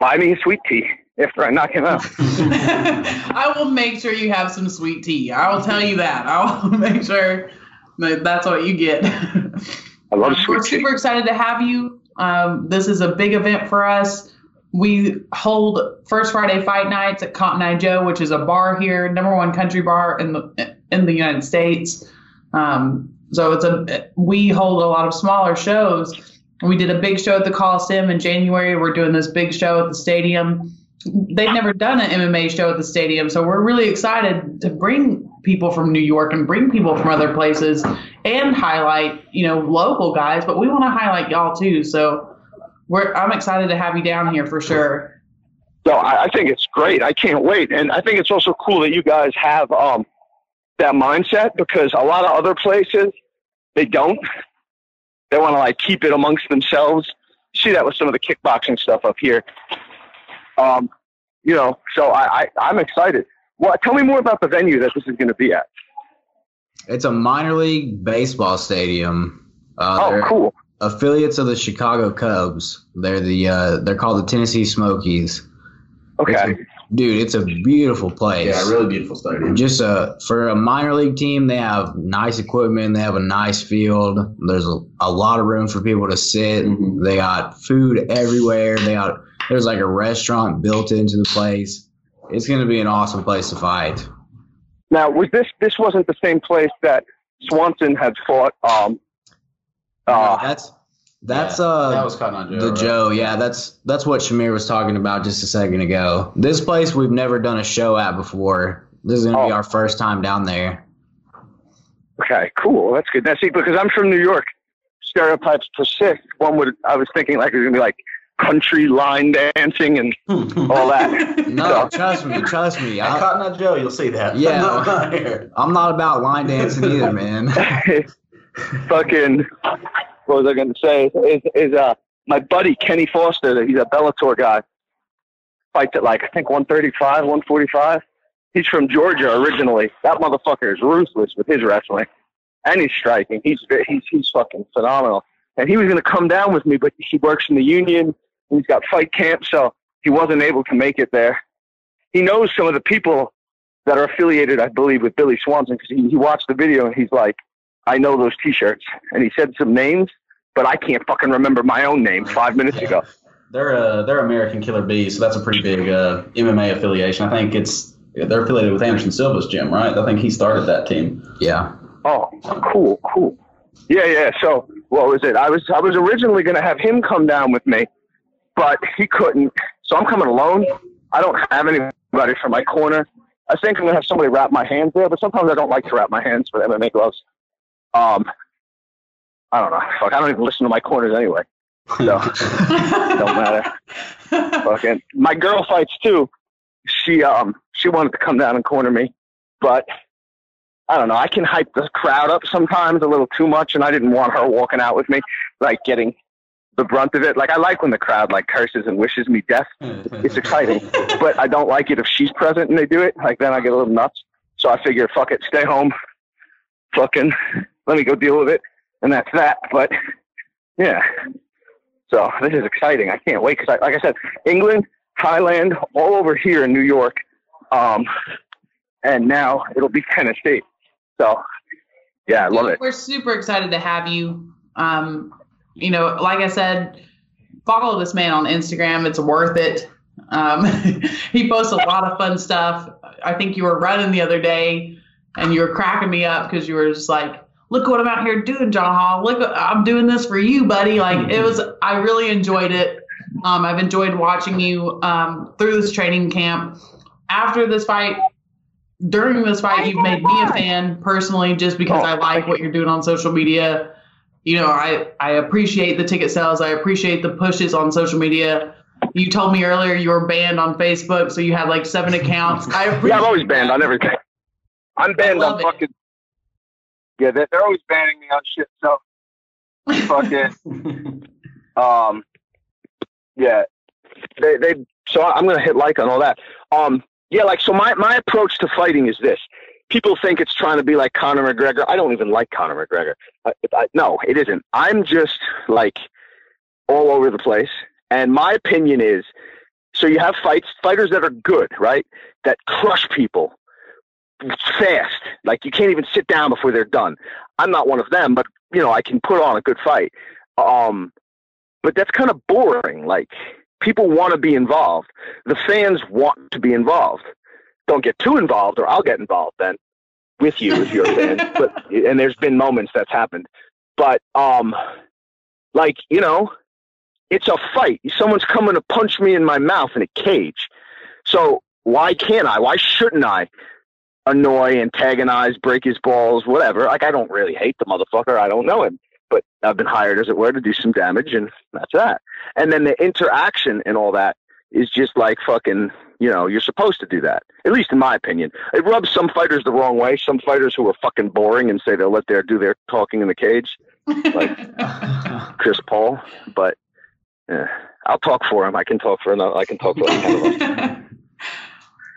Buy me a sweet tea after I knock him out. I will make sure you have some sweet tea. I will tell you that. I will make sure that that's what you get. I love Um, sweet We're tea. super excited to have you. Um, this is a big event for us. We hold First Friday Fight Nights at Cotton Eye Joe, which is a bar here, number one country bar in the in the United States. Um, so it's a we hold a lot of smaller shows. We did a big show at the Coliseum in January. We're doing this big show at the stadium. They've never done an MMA show at the stadium, so we're really excited to bring people from New York and bring people from other places and highlight, you know, local guys, but we want to highlight y'all too. So we're I'm excited to have you down here for sure. So I, I think it's great. I can't wait, and I think it's also cool that you guys have um, that mindset because a lot of other places they don't. They want to like keep it amongst themselves. See that with some of the kickboxing stuff up here. Um, you know, so I, I I'm excited. Well, tell me more about the venue that this is going to be at. It's a minor league baseball stadium. Uh, Oh, cool. affiliates of the Chicago Cubs. They're the uh, they're called the Tennessee Smokies. Okay. Dude, it's a beautiful place. yeah, really beautiful stadium. Just uh, for a minor league team, they have nice equipment. They have a nice field. There's a, a lot of room for people to sit. Mhm. They got food everywhere. They got there's like a restaurant built into the place. It's gonna be an awesome place to fight. Now, was this this wasn't the same place that Swanson had fought? Um, uh, that's that's Yeah, uh that was Cotton Eye Joe. the right? Joe. Yeah, that's that's what Shamir was talking about just a second ago. This place we've never done a show at before. This is gonna be Oh. our first time down there. Okay, cool. That's good. Now, see, because I'm from New York, stereotypes persist. One would, I was thinking like it was gonna be like country line dancing and all that. No, trust me, trust me. I I, Cotton Eye Joe, you'll see that. Yeah. Not here. I'm not about line dancing either, man. fucking what was I going to say? Is is uh my buddy Kenny Foster? He's a Bellator guy. Fights at like I think 135, 145. He's from Georgia originally. That motherfucker is ruthless with his wrestling, and he's striking. He's he's he's fucking phenomenal. And he was going to come down with me, but he works in the union. He's got fight camp, so he wasn't able to make it there. He knows some of the people that are affiliated, I believe, with Billy Swanson because he, he watched the video and he's like, I know those T-shirts, and he said some names, but I can't fucking remember my own name five minutes ago. They're uh, they're American Killer Bees, so that's a pretty big uh, MMA affiliation. I think it's they're affiliated with Anderson Silva's gym, right? I think he started that team. Yeah. Oh, cool, cool. Yeah, yeah. So what was it? I was I was originally going to have him come down with me, but he couldn't. So I'm coming alone. I don't have anybody for my corner. I think I'm going to have somebody wrap my hands there, but sometimes I don't like to wrap my hands with MMA gloves. Um, I don't know. Fuck, I don't even listen to my corners anyway. So don't matter. Fucking my girl fights too. She um she wanted to come down and corner me, but I don't know. I can hype the crowd up sometimes a little too much, and I didn't want her walking out with me, like getting the brunt of it. Like I like when the crowd like curses and wishes me death. It's exciting, but I don't like it if she's present and they do it. Like then I get a little nuts. So I figure, fuck it, stay home. Fucking let me go deal with it, and that's that. But yeah. So this is exciting. I can't wait because, I, like I said, England, Thailand, all over here in New York, um, and now it'll be Tennessee. So yeah, I love it. We're super excited to have you. Um, you know, like I said, follow this man on Instagram. It's worth it. Um, he posts a lot of fun stuff. I think you were running the other day and you were cracking me up because you were just like, look what I'm out here doing, John Hall. Look, I'm doing this for you, buddy. Like it was, I really enjoyed it. Um, I've enjoyed watching you um, through this training camp. After this fight, during this fight, you've made me a fan personally, just because Oh, I like what you're doing on social media. You know, I I appreciate the ticket sales. I appreciate the pushes on social media. You told me earlier you were banned on Facebook, so you had like seven accounts. I appreciate Yeah, I'm always banned on everything. I'm banned on it. fucking. Yeah, they're, they're always banning me on shit. So fucking. um, yeah, they they. So I'm gonna hit like on all that. Um, yeah, like so. My my approach to fighting is this. People think it's trying to be like Conor McGregor. I don't even like Conor McGregor. I, I, no, it isn't. I'm just like all over the place. And my opinion is, so you have fights, fighters that are good, right? That crush people fast. Like you can't even sit down before they're done. I'm not one of them, but you know, I can put on a good fight. Um, but that's kind of boring. Like people want to be involved. The fans want to be involved. Don't get too involved, or I'll get involved then with you if you're a fan. But and there's been moments that's happened. But um, like you know, it's a fight. Someone's coming to punch me in my mouth in a cage. So why can't I? Why shouldn't I? annoy, antagonize, break his balls, whatever. Like I don't really hate the motherfucker. I don't know him, but I've been hired, as it were, to do some damage, and that's that. And then the interaction and all that is just like fucking. You know, you're supposed to do that. At least in my opinion, it rubs some fighters the wrong way. Some fighters who are fucking boring and say they'll let their do their talking in the cage, like Chris Paul. But eh, I'll talk for him. I can talk for another. I can talk for like ten of them.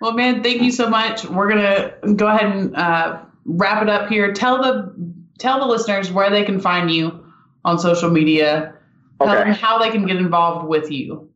well, man, thank you so much. We're gonna go ahead and uh, wrap it up here. Tell the tell the listeners where they can find you on social media. Okay. how they can get involved with you.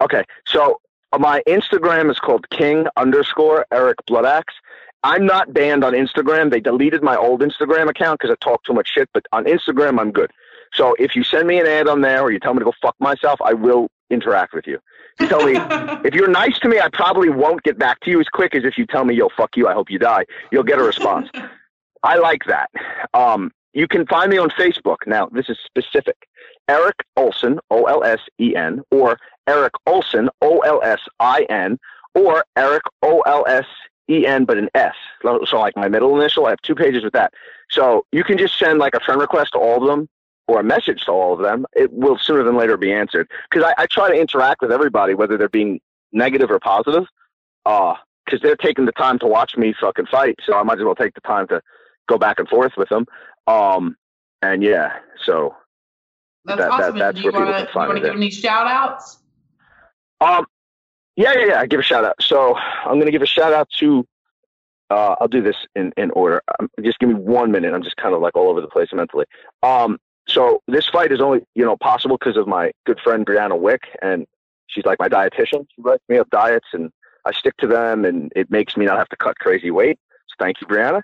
Okay, so my Instagram is called King underscore Eric Bloodaxe. I'm not banned on Instagram. They deleted my old Instagram account because I talk too much shit. But on Instagram, I'm good. So if you send me an ad on there or you tell me to go fuck myself, I will interact with you. You tell me if you're nice to me, I probably won't get back to you as quick as if you tell me, "Yo, fuck you. I hope you die." You'll get a response. I like that. Um, you can find me on Facebook. Now, this is specific. Eric Olsen, O L S E N, or Eric Olson, O L S I N, or Eric O L S E N, but an S. So, like my middle initial, I have two pages with that. So you can just send like a friend request to all of them, or a message to all of them, it will sooner than later be answered. Because I, I try to interact with everybody, whether they're being negative or positive, because uh, they're taking the time to watch me fucking fight. So I might as well take the time to go back and forth with them. Um, and yeah, so That's That- that- awesome. that's Do you where wanna- can find you want to give any shout outs? Um, yeah, yeah, yeah. I Give a shout out. So I'm going to give a shout out to. Uh, I'll do this in in order. Um, just give me one minute. I'm just kind of like all over the place mentally. Um, so this fight is only you know possible because of my good friend Brianna Wick, and she's like my dietitian. She writes me up diets, and I stick to them, and it makes me not have to cut crazy weight. So thank you, Brianna.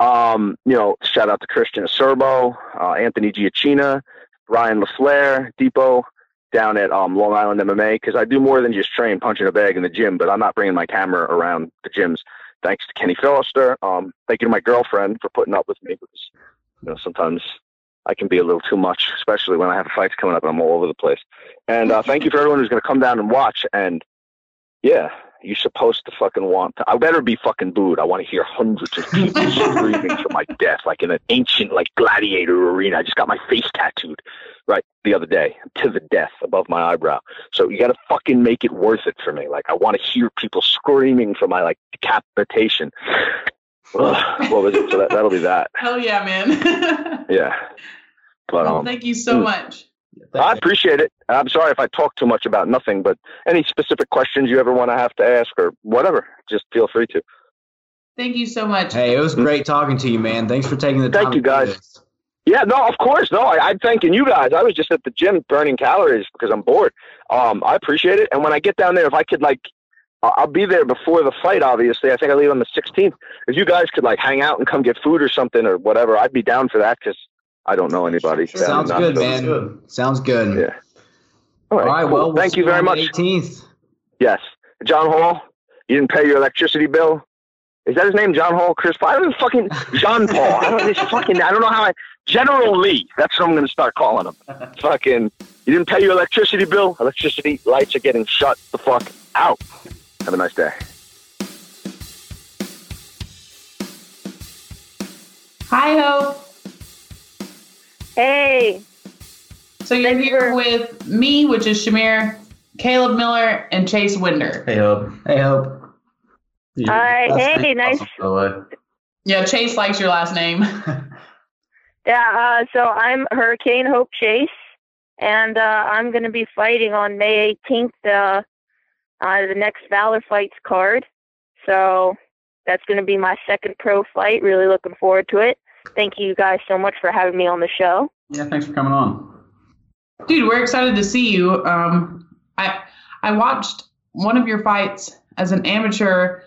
Um, you know, shout out to Christian Acerbo, uh, Anthony Giacchina, Ryan LaFleur, Depot down at um, Long Island MMA because I do more than just train punching a bag in the gym, but I'm not bringing my camera around the gyms. Thanks to Kenny Philister. Um, thank you to my girlfriend for putting up with me because you know sometimes I can be a little too much, especially when I have fights coming up and I'm all over the place. And uh, thank you for everyone who's going to come down and watch. And yeah, you're supposed to fucking want to. I better be fucking booed. I want to hear hundreds of people screaming for my death, like in an ancient like gladiator arena. I just got my face tattooed right the other day to the death above my eyebrow. So you got to fucking make it worth it for me. Like I want to hear people screaming for my like decapitation. Ugh, what was it? So that, that'll be that. Hell yeah, man. Yeah. But Well, um, thank you so mm. much. I appreciate it. I'm sorry if I talk too much about nothing, but any specific questions you ever want to have to ask or whatever, just feel free to. Thank you so much. Hey, it was great talking to you, man. Thanks for taking the time. Thank you, guys. Yeah, no, of course. No, I, I'm thanking you guys. I was just at the gym burning calories because I'm bored. Um, I appreciate it. And when I get down there, if I could like, I- I'll be there before the fight. Obviously, I think I leave on the 16th. If you guys could like hang out and come get food or something or whatever, I'd be down for that because I don't know anybody. Sounds good, Knoxville. man. Sounds good. Yeah. All right. All right. cool. Well, we'll thank you very much. 18th. Yes, John Hall. You didn't pay your electricity bill. Is that his name, John Hall? Chris? I don't even fucking John Paul. I don't. This fucking. I don't know how I. General Lee. That's what I'm going to start calling him. fucking. You didn't pay your electricity bill. Electricity lights are getting shut the fuck out. Have a nice day. Hi, Hope. Hey, So you're Thank here for- with me, which is Shamir, Caleb Miller, and Chase Wender. Hey, Hope. Hey, Hope. hi, That's hey, nice. awesome, by the way. Yeah, Chase likes your last name. Yeah, uh, so I'm Hurricane Hope Chase, and uh, I'm going to be fighting on May 18th, uh, uh, the next Valor Fights card. So that's going to be my second pro fight. Really looking forward to it. Thank you guys so much for having me on the show. Yeah, thanks for coming on. Dude, we're excited to see you. Um, I I watched one of your fights as an amateur,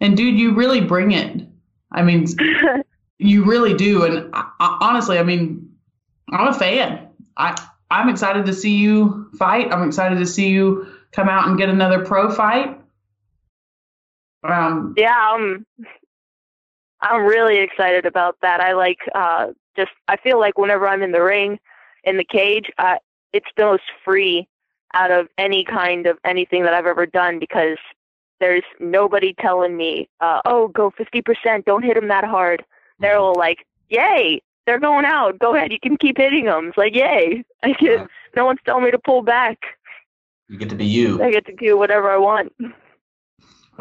and dude, you really bring it. I mean, you really do. And I, I, honestly, I mean, I'm a fan. I I'm excited to see you fight. I'm excited to see you come out and get another pro fight. Um, yeah, um, I'm really excited about that. I like uh, just I feel like whenever I'm in the ring, in the cage, uh, it's the most free out of any kind of anything that I've ever done because there's nobody telling me, uh, "Oh, go 50%, don't hit them that hard." They're all like, "Yay, they're going out. Go ahead, you can keep hitting them." It's like, "Yay!" I get no one's telling me to pull back. You get to be you. I get to do whatever I want.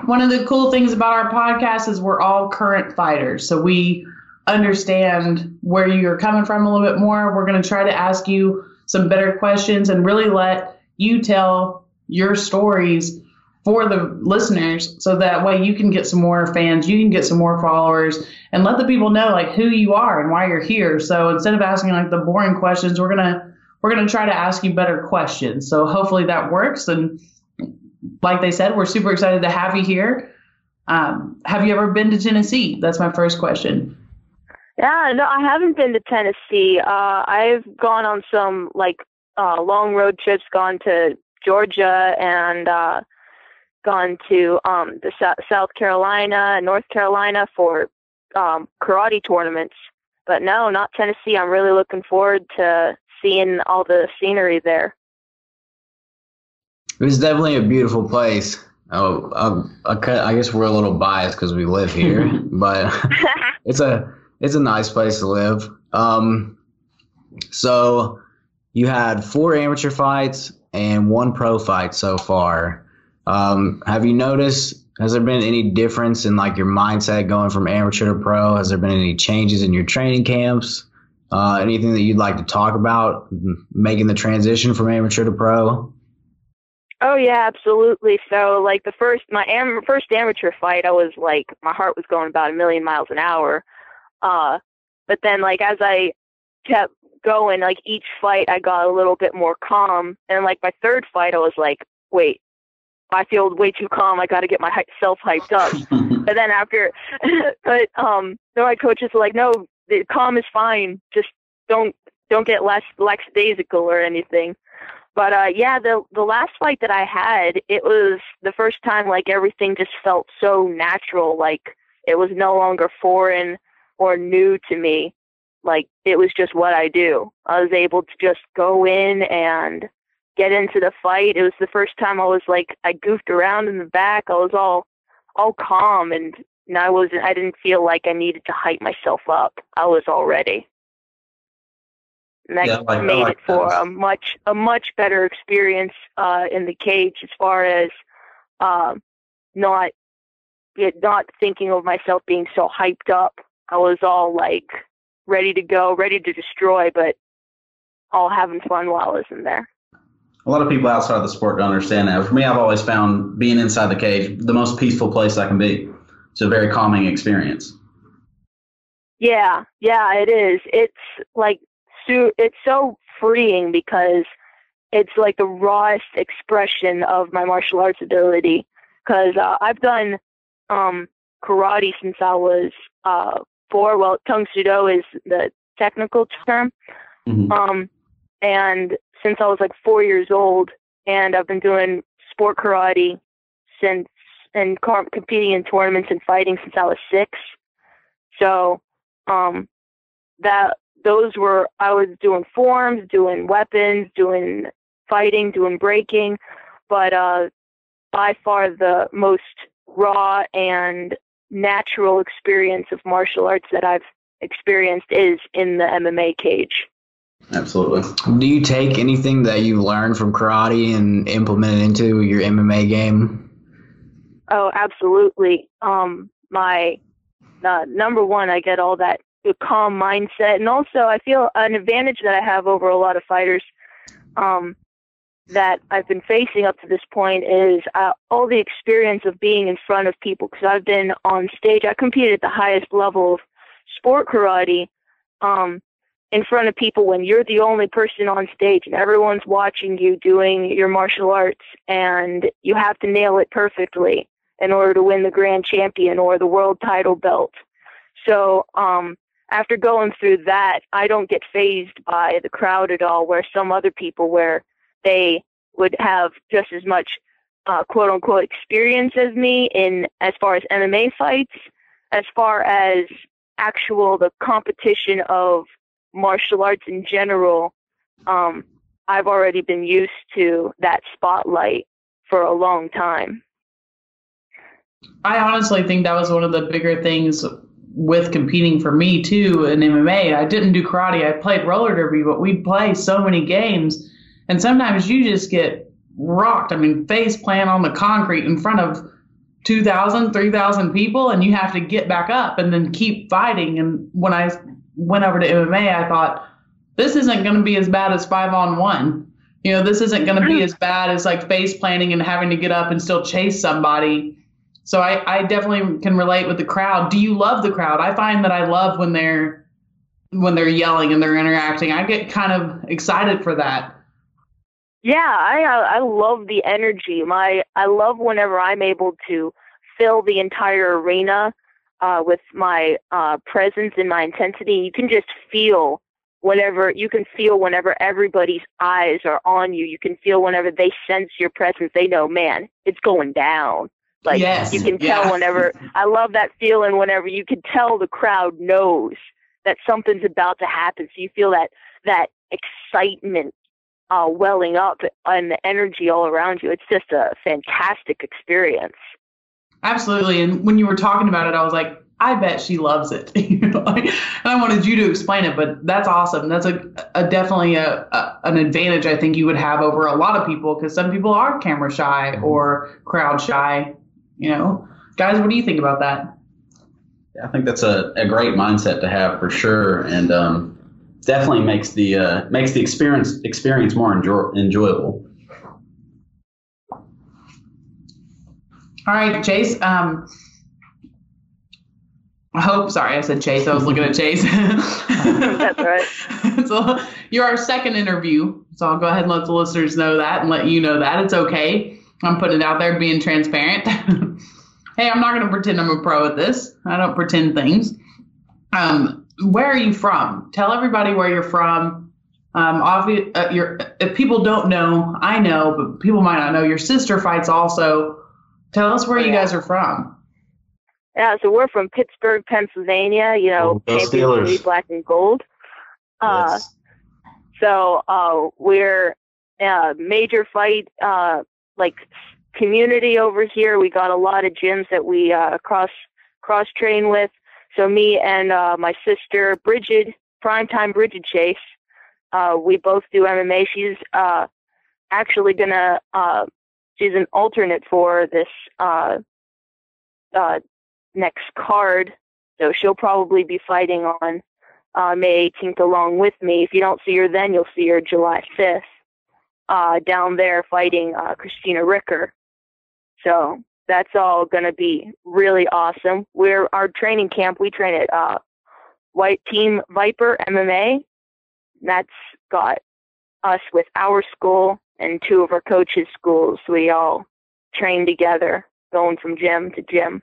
one of the cool things about our podcast is we're all current fighters, so we understand where you're coming from a little bit more. We're going to try to ask you some better questions and really let you tell your stories for the listeners so that way you can get some more fans, you can get some more followers and let the people know like who you are and why you're here. So instead of asking like the boring questions, we're to we're to try to ask you better questions. So hopefully that works and like they said, we're super excited to have you here. Um, have you ever been to Tennessee? That's my first question. Yeah, no, I haven't been to Tennessee. Uh, I've gone on some like uh, long road trips, gone to Georgia and uh, gone to um, the so- South Carolina and North Carolina for um, karate tournaments. But no, not Tennessee. I'm really looking forward to seeing all the scenery there. It was definitely a beautiful place. Oh, I, I, I guess we're a little biased because we live here, but it's a it's a nice place to live. Um, So you had four amateur fights and one pro fight so far. Um, have you noticed? Has there been any difference in like your mindset going from amateur to pro? Has there been any changes in your training camps? Uh, anything that you'd like to talk about making the transition from amateur to pro? Oh yeah, absolutely. So like the first my am- first amateur fight, I was like my heart was going about a million miles an hour. Uh, but then like as I kept going, like each fight, I got a little bit more calm. And like my third fight, I was like, wait, I feel way too calm. I got to get myself hyped up. but then after, but um, so my coaches were like, no, the calm is fine. Just don't don't get less lackadaisical or anything. But uh, yeah, the the last fight that I had, it was the first time like everything just felt so natural. Like it was no longer foreign or new to me. Like it was just what I do. I was able to just go in and get into the fight. It was the first time I was like I goofed around in the back. I was all all calm and, and I wasn't I didn't feel like I needed to hype myself up. I was all ready. And that yeah, like, made like it for a much a much better experience uh, in the cage as far as um, not it, not thinking of myself being so hyped up. I was all like ready to go, ready to destroy, but all having fun while I was in there. A lot of people outside of the sport don't understand that. For me, I've always found being inside the cage the most peaceful place I can be. It's a very calming experience. Yeah, yeah, it is. It's like so it's so freeing because it's like the rawest expression of my martial arts ability. Because uh, I've done um, karate since I was uh, four. Well, Tang Soo Do is the technical term. Mm-hmm. Um, and since I was like four years old, and I've been doing sport karate since and competing in tournaments and fighting since I was six. So um, that those were I was doing forms, doing weapons, doing fighting, doing breaking, but uh, by far the most raw and natural experience of martial arts that I've experienced is in the MMA cage. Absolutely. Do you take anything that you've learned from karate and implement it into your MMA game? Oh, absolutely. Um, my uh, number one, I get all that calm mindset, and also I feel an advantage that I have over a lot of fighters um, that I've been facing up to this point is uh, all the experience of being in front of people because I've been on stage. I competed at the highest level of sport karate um, in front of people when you're the only person on stage and everyone's watching you doing your martial arts and you have to nail it perfectly in order to win the grand champion or the world title belt. So, um, after going through that, I don't get phased by the crowd at all, where some other people where they would have just as much uh, quote unquote experience as me in as far as MMA fights, as far as actual the competition of martial arts in general. Um, I've already been used to that spotlight for a long time. I honestly think that was one of the bigger things with competing for me too in MMA. I didn't do karate. I played roller derby, but we'd play so many games and sometimes you just get rocked. I mean, face plant on the concrete in front of 2,000, 3,000 people, and you have to get back up and then keep fighting. And when I went over to MMA, I thought, this isn't going to be as bad as five on one. You know, this isn't going to be mm-hmm. as bad as like face planting and having to get up and still chase somebody. So I, I definitely can relate with the crowd. Do you love the crowd? I find that I love when they're when they're yelling and they're interacting. I get kind of excited for that. Yeah, I I love the energy. My I love whenever I'm able to fill the entire arena uh, with my uh, presence and my intensity. You can just feel whenever you can feel whenever everybody's eyes are on you. You can feel whenever they sense your presence. They know, man, it's going down. Like yes, you can tell yeah. whenever. I love that feeling whenever you can tell the crowd knows that something's about to happen. So you feel that that excitement uh, welling up and the energy all around you. It's just a fantastic experience. Absolutely. And when you were talking about it, I was like, I bet she loves it. and I wanted you to explain it, but that's awesome. That's a, a definitely a, a, an advantage I think you would have over a lot of people because some people are camera shy mm-hmm. or crowd shy. You know, guys, what do you think about that? I think that's a, a great mindset to have for sure, and um, definitely makes the uh, makes the experience experience more enjoy- enjoyable. All right, Chase. Um, I hope. Sorry, I said Chase. I was looking at Chase. That's right. so you're our second interview. So I'll go ahead and let the listeners know that and let you know that it's okay. I'm putting it out there, being transparent. hey, I'm not going to pretend I'm a pro at this. I don't pretend things. Um, where are you from? Tell everybody where you're from. Um, obvi- uh, you're, if people don't know, I know, but people might not know. Your sister fights also. Tell us where you guys are from. Yeah, so we're from Pittsburgh, Pennsylvania. You know, oh, champion black and gold. Uh, yes. So uh, we're a major fight uh, like community over here. We got a lot of gyms that we uh, cross cross train with. So me and uh, my sister Bridget, primetime Bridget Chase, uh, we both do MMA. She's uh, actually gonna uh, she's an alternate for this uh, uh, next card, so she'll probably be fighting on uh, May 18th along with me. If you don't see her then, you'll see her July 5th uh, down there fighting uh, Christina Ricker. So that's all going to be really awesome. We're our training camp. We train at uh, White Team Viper MMA. That's got us with our school and two of our coaches' schools. We all train together, going from gym to gym.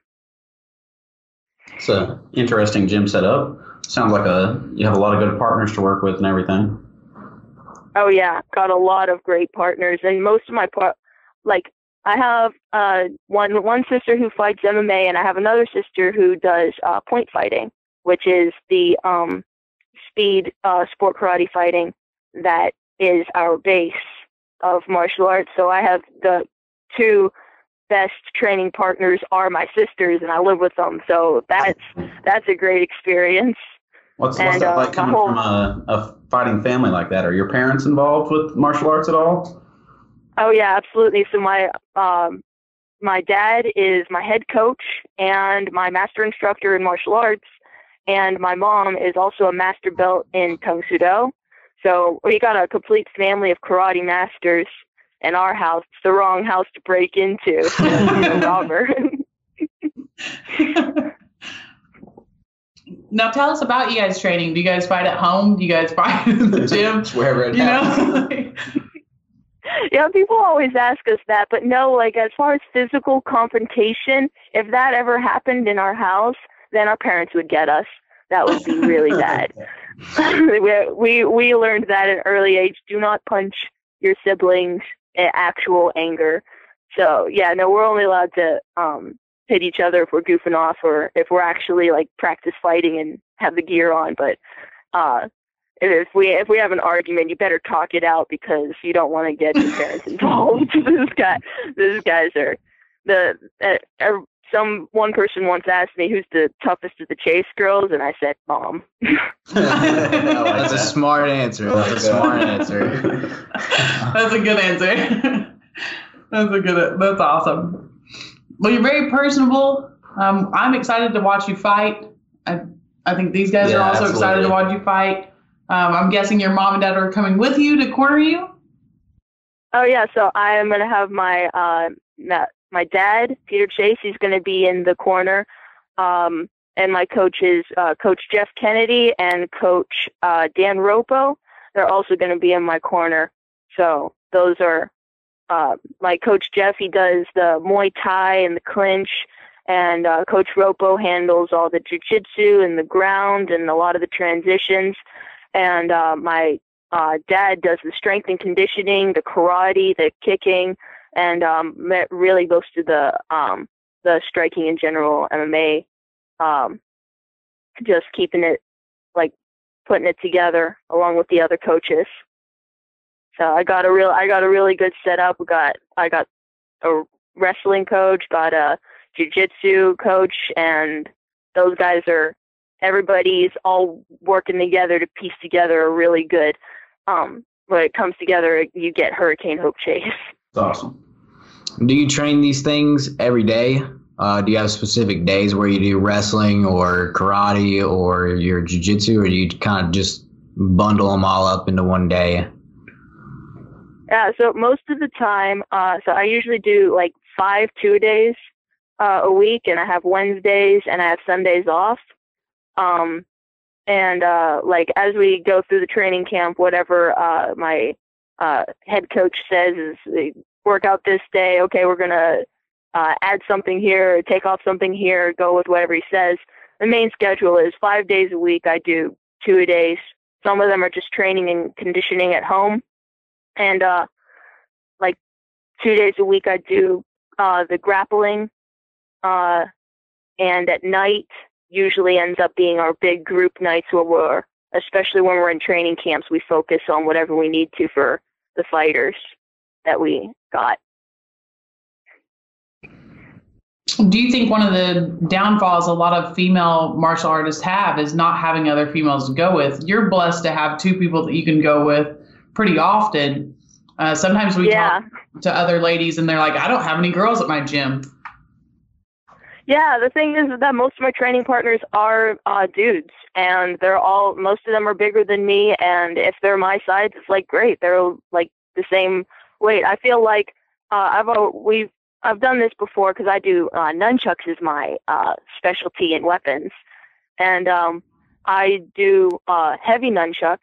It's a interesting gym setup. Sounds like a you have a lot of good partners to work with and everything. Oh yeah, got a lot of great partners, and most of my part, like I have uh, one one sister who fights MMA, and I have another sister who does uh, point fighting, which is the um, speed uh, sport karate fighting that is our base of martial arts. So I have the two best training partners are my sisters, and I live with them. So that's that's a great experience. What's, what's and, that uh, like coming whole, from a, a fighting family like that? Are your parents involved with martial arts at all? Oh yeah, absolutely. So my um, my dad is my head coach and my master instructor in martial arts, and my mom is also a master belt in kung fu Do. So we got a complete family of karate masters in our house. It's the wrong house to break into, robber. now tell us about you guys training. Do you guys fight at home? Do you guys fight in the gym? Wherever it you know? yeah, people always ask us that, but no, like as far as physical confrontation, if that ever happened in our house, then our parents would get us. That would be really bad. we, we we learned that at an early age. Do not punch your siblings in actual anger. So yeah, no, we're only allowed to um hit each other if we're goofing off or if we're actually like practice fighting and have the gear on. But uh if we if we have an argument, you better talk it out because you don't want to get your parents involved. this guy, these guys are the uh, some one person once asked me who's the toughest of the Chase girls, and I said mom. That's a smart answer. That's a smart answer. That's a good answer. That's a good. That's awesome. Well, you're very personable. Um, I'm excited to watch you fight. I, I think these guys yeah, are also absolutely. excited to watch you fight. Um, I'm guessing your mom and dad are coming with you to corner you. Oh yeah, so I'm gonna have my uh, my dad, Peter Chase, he's going to be in the corner. Um, and my coaches, uh, Coach Jeff Kennedy and Coach uh, Dan Ropo, they're also going to be in my corner. So those are uh, my coach Jeff. He does the Muay Thai and the clinch, and uh, Coach Ropo handles all the jiu-jitsu and the ground and a lot of the transitions. And uh, my uh, dad does the strength and conditioning, the karate, the kicking, and um, really goes to the um, the striking in general MMA, um, just keeping it like putting it together along with the other coaches. So I got a real I got a really good setup. We got I got a wrestling coach, got a jiu-jitsu coach, and those guys are everybody's all working together to piece together a really good. Um, when it comes together, you get Hurricane Hope Chase. It's awesome. Do you train these things every day? Uh, do you have specific days where you do wrestling or karate or your jujitsu, or do you kind of just bundle them all up into one day? Yeah, so most of the time, uh, so I usually do like five two days uh, a week, and I have Wednesdays and I have Sundays off. Um, and uh, like as we go through the training camp, whatever uh, my uh, head coach says is work out this day. Okay, we're gonna uh, add something here, take off something here, go with whatever he says. The main schedule is five days a week. I do two a days. Some of them are just training and conditioning at home, and uh, like two days a week I do uh, the grappling. Uh, and at night usually ends up being our big group nights where we're, especially when we're in training camps, we focus on whatever we need to for the fighters that we got. Do you think one of the downfalls a lot of female martial artists have is not having other females to go with? You're blessed to have two people that you can go with pretty often. Uh, sometimes we Yeah. talk to other ladies and they're like, I don't have any girls at my gym. Yeah, the thing is that most of my training partners are uh, dudes, and they're all most of them are bigger than me. And if they're my size, it's like great. They're like the same weight. I feel like uh, I've we've I've done this before because I do uh, nunchucks is my uh, specialty in weapons, and um, I do uh, heavy nunchucks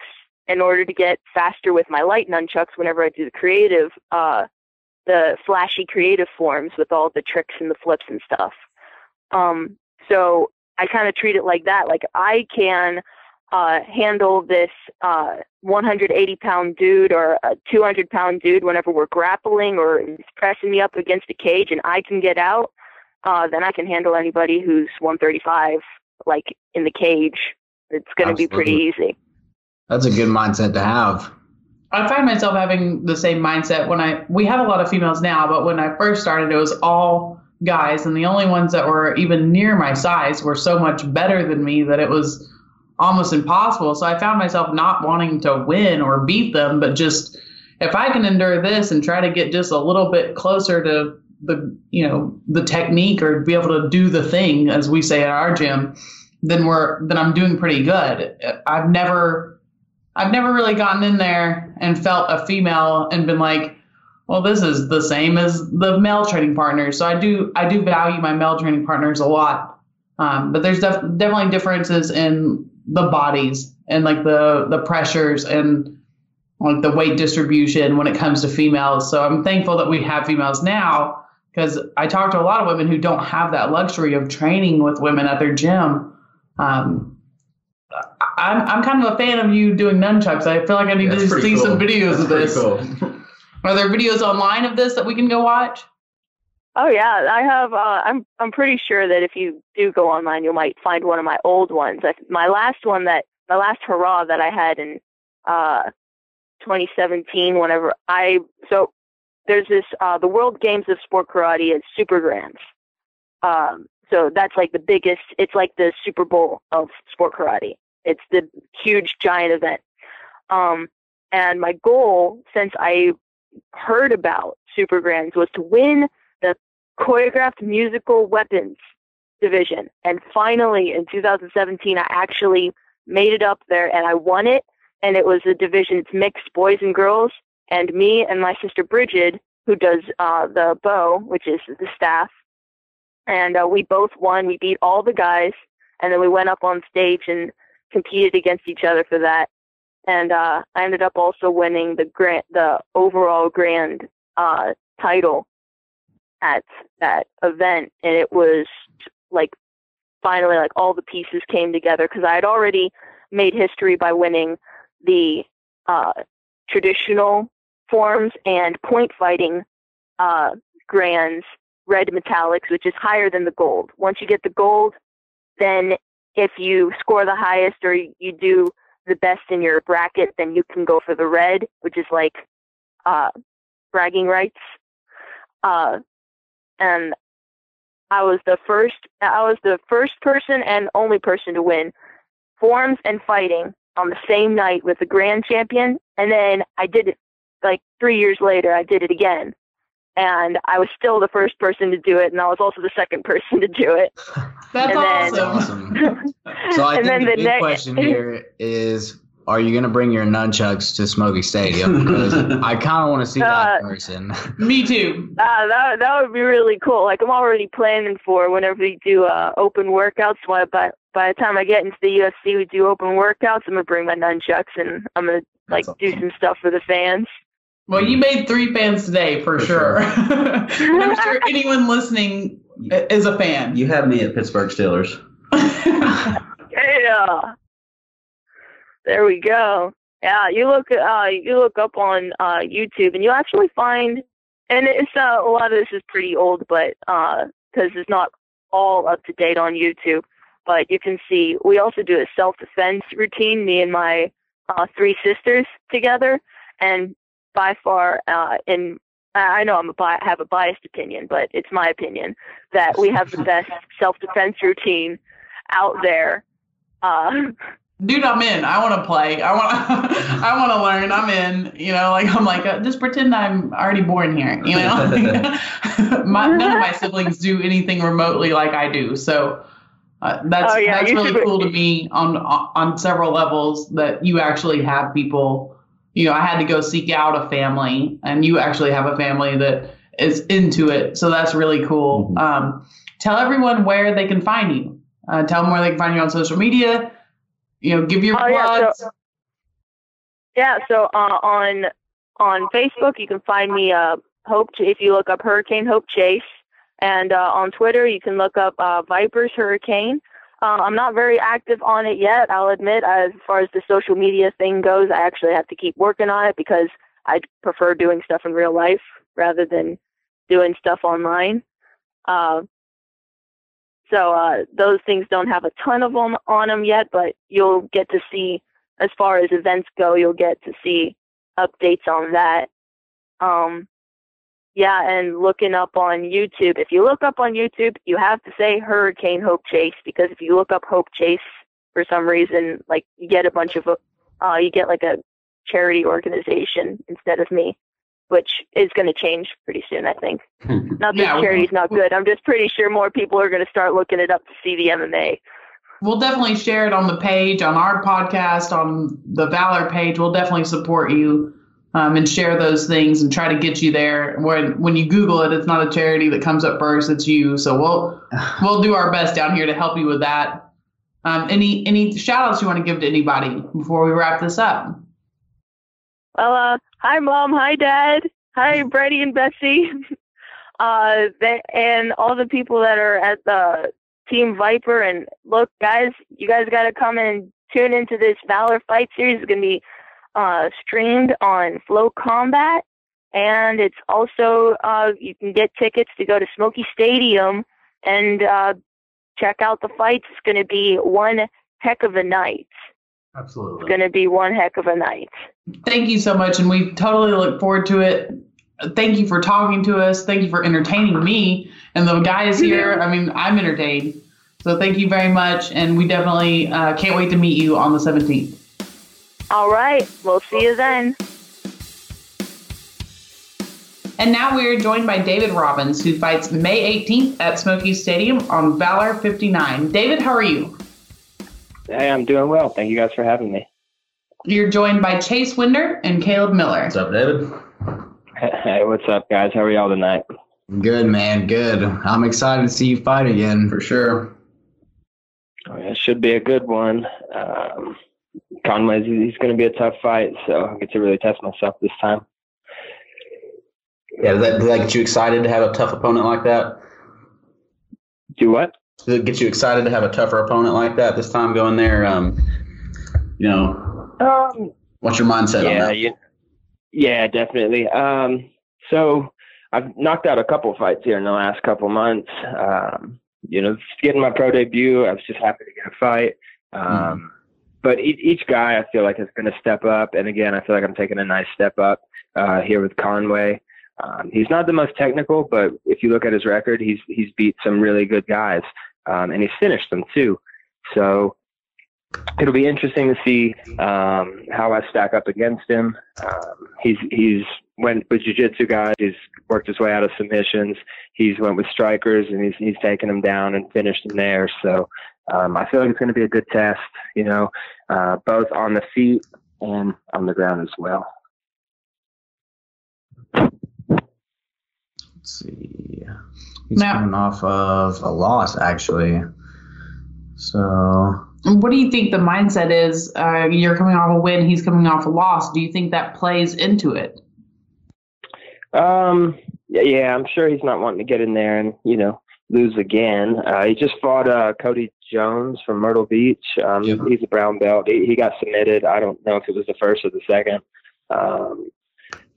in order to get faster with my light nunchucks whenever I do the creative, uh, the flashy creative forms with all the tricks and the flips and stuff. Um, so I kind of treat it like that. Like I can uh, handle this uh, 180 pound dude or a 200 pound dude whenever we're grappling or he's pressing me up against a cage and I can get out. Uh, then I can handle anybody who's 135, like in the cage. It's going to be pretty easy. That's a good mindset to have. I find myself having the same mindset when I we have a lot of females now, but when I first started, it was all guys, and the only ones that were even near my size were so much better than me that it was almost impossible. So I found myself not wanting to win or beat them, but just if I can endure this and try to get just a little bit closer to the you know the technique or be able to do the thing as we say at our gym, then we're then I'm doing pretty good. I've never I've never really gotten in there and felt a female and been like, well, this is the same as the male training partners. So I do I do value my male training partners a lot. Um, but there's def- definitely differences in the bodies and like the the pressures and like the weight distribution when it comes to females. So I'm thankful that we have females now because I talk to a lot of women who don't have that luxury of training with women at their gym. Um, I'm I'm kind of a fan of you doing nunchucks. I feel like I need That's to see cool. some videos That's of this. cool. Are there videos online of this that we can go watch? Oh yeah, I have. Uh, I'm I'm pretty sure that if you do go online, you might find one of my old ones. I, my last one that my last hurrah that I had in uh, 2017. Whenever I so there's this uh, the World Games of Sport Karate is Super Grands. Um, so that's like the biggest. It's like the Super Bowl of sport karate. It's the huge giant event. Um, and my goal since I heard about Super Grands was to win the choreographed musical weapons division. And finally, in 2017, I actually made it up there and I won it. And it was a division, it's mixed boys and girls. And me and my sister Bridget, who does uh, the bow, which is the staff, and uh, we both won. We beat all the guys, and then we went up on stage and competed against each other for that. And uh, I ended up also winning the grand, the overall grand uh, title at that event, and it was like finally like all the pieces came together because I had already made history by winning the uh, traditional forms and point fighting uh, grands red metallics, which is higher than the gold. Once you get the gold, then if you score the highest or you do the best in your bracket, then you can go for the red, which is like uh, bragging rights. Uh, and I was the first. I was the first person and only person to win forms and fighting on the same night with the grand champion, and then I did it like three years later. I did it again, and I was still the first person to do it, and I was also the second person to do it. That's And then- awesome. awesome. So I And then think the the big next- question here is: Are you going to bring your nunchucks to Smoky Stadium? Because I kind of want to see that Uh, person. Me too. Ah, that that would be really cool. Like I'm already planning for whenever we do uh, open workouts. Why by by the time I get into the UFC, we do open workouts. I'm gonna bring my nunchucks and I'm gonna like That's do some stuff for the fans. Well, you made three fans today for, For sure. and I'm sure anyone listening is a fan. You have me at Pittsburgh Steelers. Yeah. There we go. Yeah, you look uh you look up on uh YouTube and you actually find and it's uh, a lot of this is pretty old but uh cuz it's not all up to date on YouTube, but you can see we also do a self-defense routine me and my uh three sisters together and by far uh in I know I'm a bi- have a biased opinion, but it's my opinion that we have the best self-defense routine out there. Uh, Dude, I'm in. I want to play. I want. I want to learn. I'm in. You know, like I'm like uh, just pretend I'm already born here. You know, my, none of my siblings do anything remotely like I do. So uh, that's Oh, yeah, that's really should- cool to me on on several levels that you actually have people. You know, I had to go seek out a family, and you actually have a family that is into it. So that's really cool. Mhm. Um, tell everyone where they can find you. Uh, tell them where they can find you on social media. You know, give your Oh, yeah, so- Yeah, so uh, on on Facebook you can find me uh, Hope if you look up Hurricane Hope Chase, and uh, on Twitter you can look up uh, Vipers Hurricane. Uh, I'm not very active on it yet. I'll admit, as far as the social media thing goes, I actually have to keep working on it because I prefer doing stuff in real life rather than doing stuff online. Uh, so uh, those things don't have a ton of them on them yet, but you'll get to see as far as events go, you'll get to see updates on that. Um, yeah, and looking up on YouTube. If you look up on YouTube, you have to say Hurricane Hope Chase because if you look up Hope Chase for some reason, like you get a bunch of, uh, you get like a charity organization instead of me, which is going to change pretty soon, I think. Not that Yeah, we- charity's not good. I'm just pretty sure more people are going to start looking it up to see the MMA. We'll definitely share it on the page, on our podcast, on the Valor page. We'll definitely support you um, and share those things and try to get you there. When when you Google it, it's not a charity that comes up first; it's you. So we'll we'll do our best down here to help you with that. Um, any any shout outs you want to give to anybody before we wrap this up? Well, uh, hi, mom. Hi, dad. Hi, Brady and Bessie. uh, they, and all the people that are at the Team Viper. And look, guys, you guys got to come and tune into this Valor Fight Series. It's going to be uh, streamed on FloCombat. And it's also, uh, you can get tickets to go to Smoky Stadium and uh, check out the fights. It's going to be one heck of a night. Absolutely, it's going to be one heck of a night. Thank you so much, and we totally look forward to it. Thank you for talking to us. Thank you for entertaining me and the guys here. I mean, I'm entertained. So thank you very much, and we definitely uh, can't wait to meet you on the 17th. All right. We'll see you then. And now we are joined by David Robins, who fights May 18th at Smoky Stadium on Valor 59. David, how are you? Hey, I'm doing well. Thank you guys for having me. You're joined by Chase Wender and Caleb Miller. What's up, David? Hey, what's up, guys? How are y'all tonight? Good man, good. I'm excited to see you fight again. For sure. Oh, yeah, It should be a good one. Um, Conway's he's going to be a tough fight, so I get to really test myself this time. Yeah, does that, does that get you excited to have a tough opponent like that? Do what? Does it get you excited to have a tougher opponent like that this time going there? Um, you know, Um, what's your mindset on yeah, that? you, yeah, definitely. Um, so I've knocked out a couple fights here in the last couple months. Um, you know, getting my pro debut, I was just happy to get a fight. Um, But each, guy, I feel like is going to step up, and again, I feel like I'm taking a nice step up uh, here with Conway. Um, he's not the most technical, but if you look at his record, he's he's beat some really good guys, um, and he's finished them too. So it'll be interesting to see um, how I stack up against him. Um, he's he's went with jiu-jitsu guys. He's worked his way out of submissions. He's went with strikers, and he's he's taken them down and finished them there. So um, I feel like it's going to be a good test. You know, uh, both on the feet and on the ground as well. Let's see. He's Now- coming off of a loss, actually. So What do you think the mindset is? Uh, you're coming off a win, he's coming off a loss. Do you think that plays into it? Um, yeah, yeah, I'm sure he's not wanting to get in there and you know lose again. Uh, he just fought uh, Cody Jones from Myrtle Beach. Um, Yep. He's a brown belt. He, he got submitted. I don't know if it was the first or the second. Um,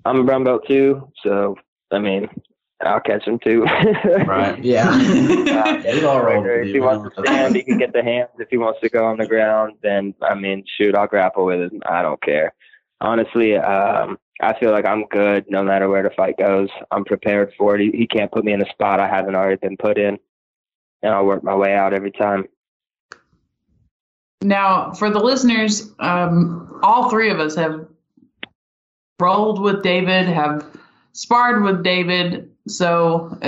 I'm a brown belt too, so I mean, I'll catch him too. Right. yeah. Uh, Yeah, we've all with if he wants to stand, he can get the hands. If he wants to go on the ground, then I mean, shoot, I'll grapple with him. I don't care. Honestly, um, I feel like I'm good no matter where the fight goes. I'm prepared for it. He, he can't put me in a spot I haven't already been put in, and I'll work my way out every time. Now, for the listeners, um, all three of us have rolled with David, have sparred with David, so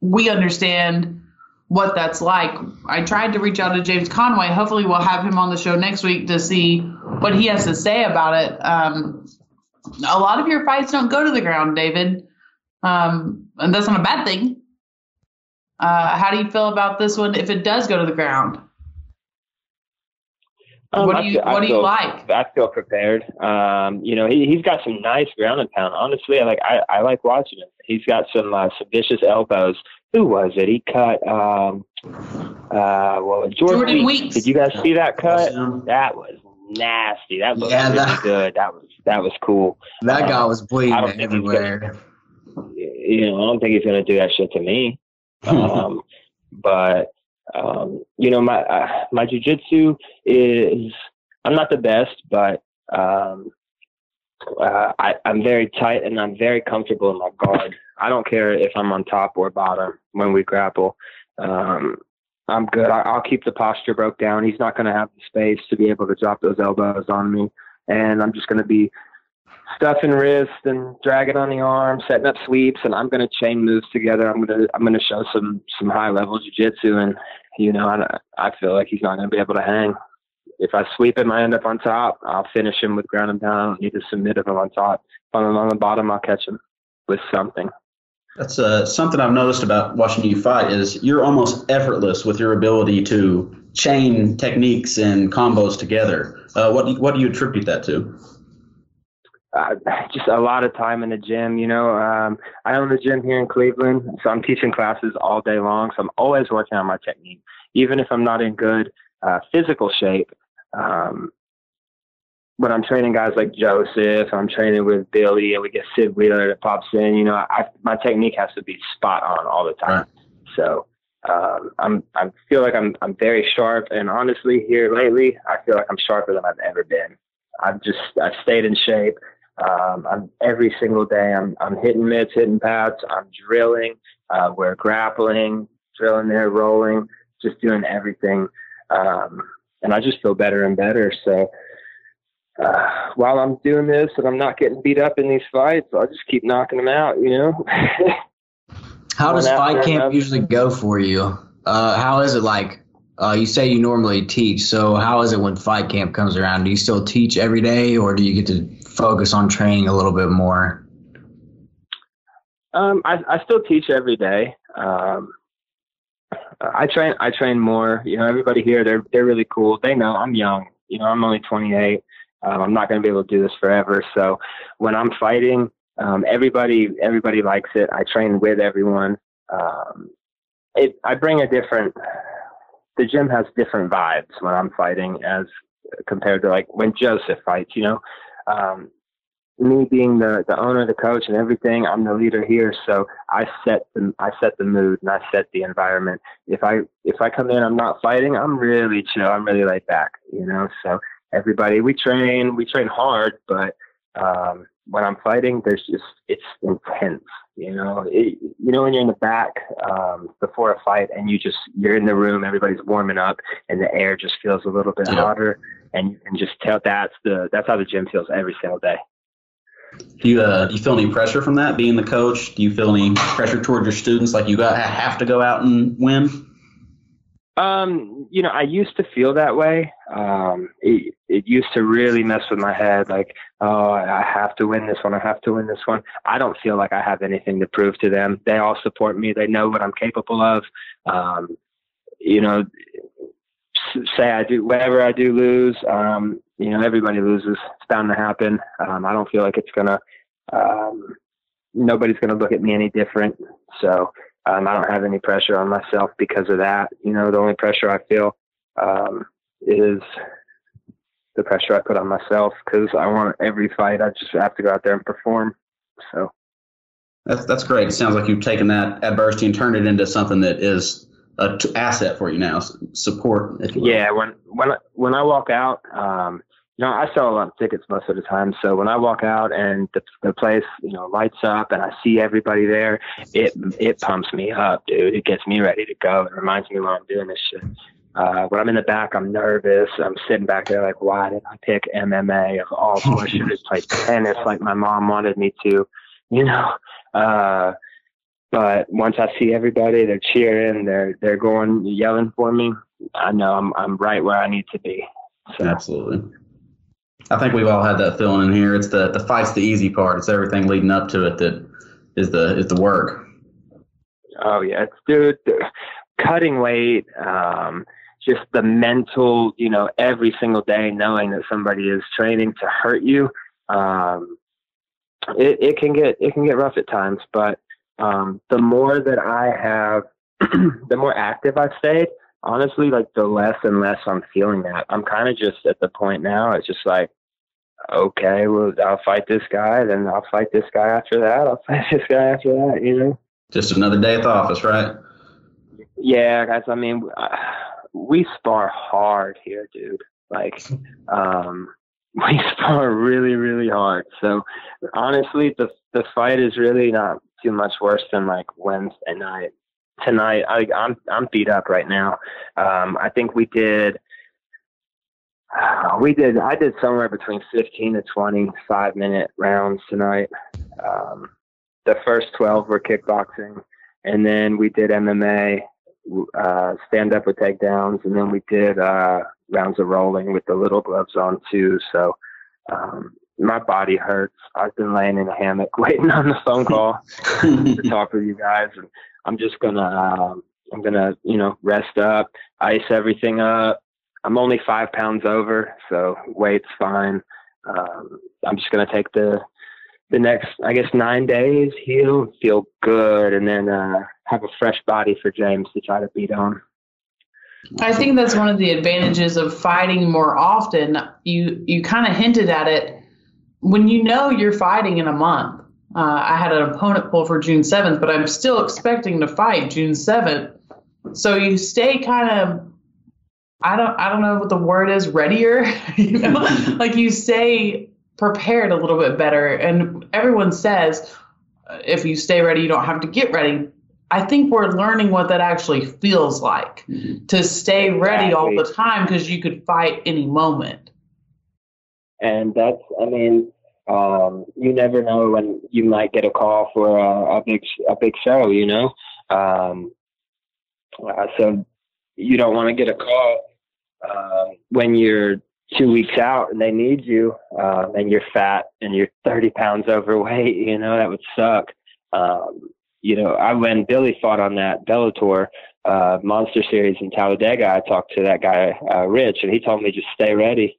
we understand what that's like. I tried to reach out to James Conway. Hopefully, we'll have him on the show next week to see what he has to say about it. Um, a lot of your fights don't go to the ground, David, um, and that's not a bad thing. Uh, how do you feel about this one if it does go to the ground? Um, what do you feel- What do you feel- like? I feel prepared. Um, you know, he, he's got some nice ground and pound. Honestly, I like I, I like watching him. He's got some uh, some vicious elbows. Who was it? He cut um uh well Jordan, Jordan Weeks. Weeks. Did you guys see that cut? Um, That was nasty. That was Yeah, really that- good. That was that was cool. that guy was bleeding I don't think everywhere. You know, I don't think he's gonna do that shit to me. Um, but um, you know, my uh, my jujitsu is I'm not the best, but um, uh, I, I'm very tight and I'm very comfortable in my guard. I don't care if I'm on top or bottom when we grapple. Um, I'm good. I, I'll keep the posture broke down. He's not going to have the space to be able to drop those elbows on me, and I'm just going to be stuffing wrist and dragging on the arm, setting up sweeps, and I'm going to chain moves together. I'm going to I'm going to show some some high level jujitsu, and you know I I feel like he's not going to be able to hang. If I sweep him, I end up on top. I'll finish him with ground and pound. I don't need to submit if I'm on top. If I'm on the bottom, I'll catch him with something. That's uh, something I've noticed about watching you fight is you're almost effortless with your ability to chain techniques and combos together. Uh, what what do you attribute that to? Uh, just a lot of time in the gym. You know, um, I own the gym here in Cleveland, so I'm teaching classes all day long. So I'm always working on my technique, even if I'm not in good uh, physical shape. Um, when I'm training guys like Joseph, I'm training with Billy, and we get Sid Wheeler that pops in. You know, I, my technique has to be spot on all the time. Right. So um, I'm I feel like I'm I'm very sharp, and honestly, here lately, I feel like I'm sharper than I've ever been. I've just I've stayed in shape. Um, I'm every single day. I'm I'm hitting mitts, hitting pads. I'm drilling. Uh, we're grappling, drilling there, rolling, just doing everything. Um, and I just feel better and better. So uh, while I'm doing this and I'm not getting beat up in these fights, I'll just keep knocking them out. You know. How does fight camp another. usually go for you? Uh, how is it like? Uh, you say you normally teach, so how is it when fight camp comes around? Do you still teach every day, or do you get to focus on training a little bit more? Um, I, I still teach every day. Um, I train. I train more. You know, everybody here they're they're really cool. They know I'm young. You know, I'm only 28. Um, I'm not going to be able to do this forever. So when I'm fighting, um, everybody everybody likes it. I train with everyone. Um, it I bring a different. The gym has different vibes when I'm fighting as compared to like when Joseph fights. You know, um, me being the the owner, the coach, and everything, I'm the leader here. So I set the I set the mood and I set the environment. If I if I come in, I'm not fighting. I'm really chill. I'm really laid back. You know. So everybody, we train we train hard, but um, when I'm fighting, there's just it's intense. You know, it, you know when you're in the back um, before a fight and you just you're in the room, everybody's warming up, and the air just feels a little bit yeah. hotter, and you can just tell that's the that's how the gym feels every single day. Do you uh, do you feel any pressure from that being the coach? Do you feel any pressure towards your students, like you got have to go out and win? Um, you know, I used to feel that way. Um, it, it used to really mess with my head. Like, oh, I have to win this one. I have to win this one. I don't feel like I have anything to prove to them. They all support me. They know what I'm capable of. Um, you know, say I do, whatever I do lose, um, you know, everybody loses. It's bound to happen. Um, I don't feel like it's gonna, um, nobody's gonna look at me any different. So, um, I don't have any pressure on myself because of that. You know, the only pressure I feel um, is the pressure I put on myself because I want every fight. I just have to go out there and perform. So that's that's great. It sounds like you've taken that adversity and turned it into something that is a t- asset for you now. Support. Yeah. When when I, when I walk out, um, you know, I sell a lot of tickets most of the time. So when I walk out and the, the place, you know, lights up and I see everybody there, it it pumps me up, dude. It gets me ready to go. It reminds me why I'm doing this shit. Uh, when I'm in the back, I'm nervous. I'm sitting back there like, why did I pick MMA of all sports? Should have played tennis like my mom wanted me to, you know. Uh, but once I see everybody, they're cheering, they're they're going yelling for me. I know I'm I'm right where I need to be. So. Absolutely. I think we've all had that feeling in here. It's the the fight's the easy part. It's everything leading up to it that is the is the work. Oh yeah, it's dude, cutting weight, um, just the mental, you know, every single day knowing that somebody is training to hurt you. Um, it, it can get it can get rough at times, but um, the more that I have, the more active I've stayed, honestly, like the less and less I'm feeling that. I'm kind of just at the point now. It's just like, okay, well, I'll fight this guy, then I'll fight this guy after that. I'll fight this guy after that. You know, just another day at the office, right? Yeah, guys. I mean, we spar hard here, dude. Like, um, we spar really, really hard. So honestly, the the fight is really not too much worse than like Wednesday night tonight. I, I'm I'm beat up right now. Um, I think we did. We did. I did somewhere between 15 to 25 minute rounds tonight. Um, the first 12 were kickboxing, and then we did MMA, uh, stand up with takedowns, and then we did uh, rounds of rolling with the little gloves on too. So um, my body hurts. I've been laying in a hammock waiting on the phone call to talk with you guys, and I'm just gonna um, I'm gonna you know rest up, ice everything up. I'm only five pounds over, so weight's fine. Um, I'm just gonna take the the next I guess nine days, heal, feel good, and then uh, have a fresh body for James to try to beat on. I think that's one of the advantages of fighting more often. You you kind of hinted at it when you know you're fighting in a month uh, I had an opponent pull for June 7th, but I'm still expecting to fight June 7th. So you stay kind of I don't I don't know what the word is readier, you know, like you say prepared a little bit better. And everyone says uh, if you stay ready, you don't have to get ready. I think we're learning what that actually feels like mm-hmm. to stay ready all the time because you could fight any moment. And that's, I mean, um, you never know when you might get a call for a, a big a big show. You know, um, uh, so you don't want to get a call uh, when you're two weeks out and they need you, uh, and you're fat and you're 30 pounds overweight. You know that would suck. Um, you know, I when Billy fought on that Bellator uh, Monster Series in Talladega, I talked to that guy uh, Rich, and he told me just stay ready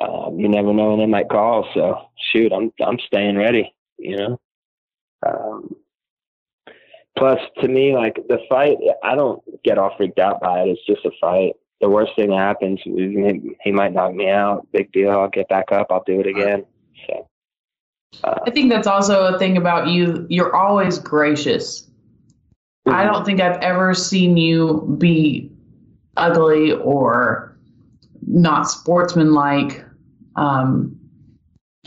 um, you never know when they might call. So shoot, I'm I'm staying ready. You know. Um, plus, to me, like the fight, I don't get all freaked out by it. It's just a fight. The worst thing that happens is he might knock me out. Big deal. I'll get back up. I'll do it again. So. Uh, I think that's also a thing about you. You're always gracious. Mm-hmm. I don't think I've ever seen you be ugly or not sportsmanlike. Um,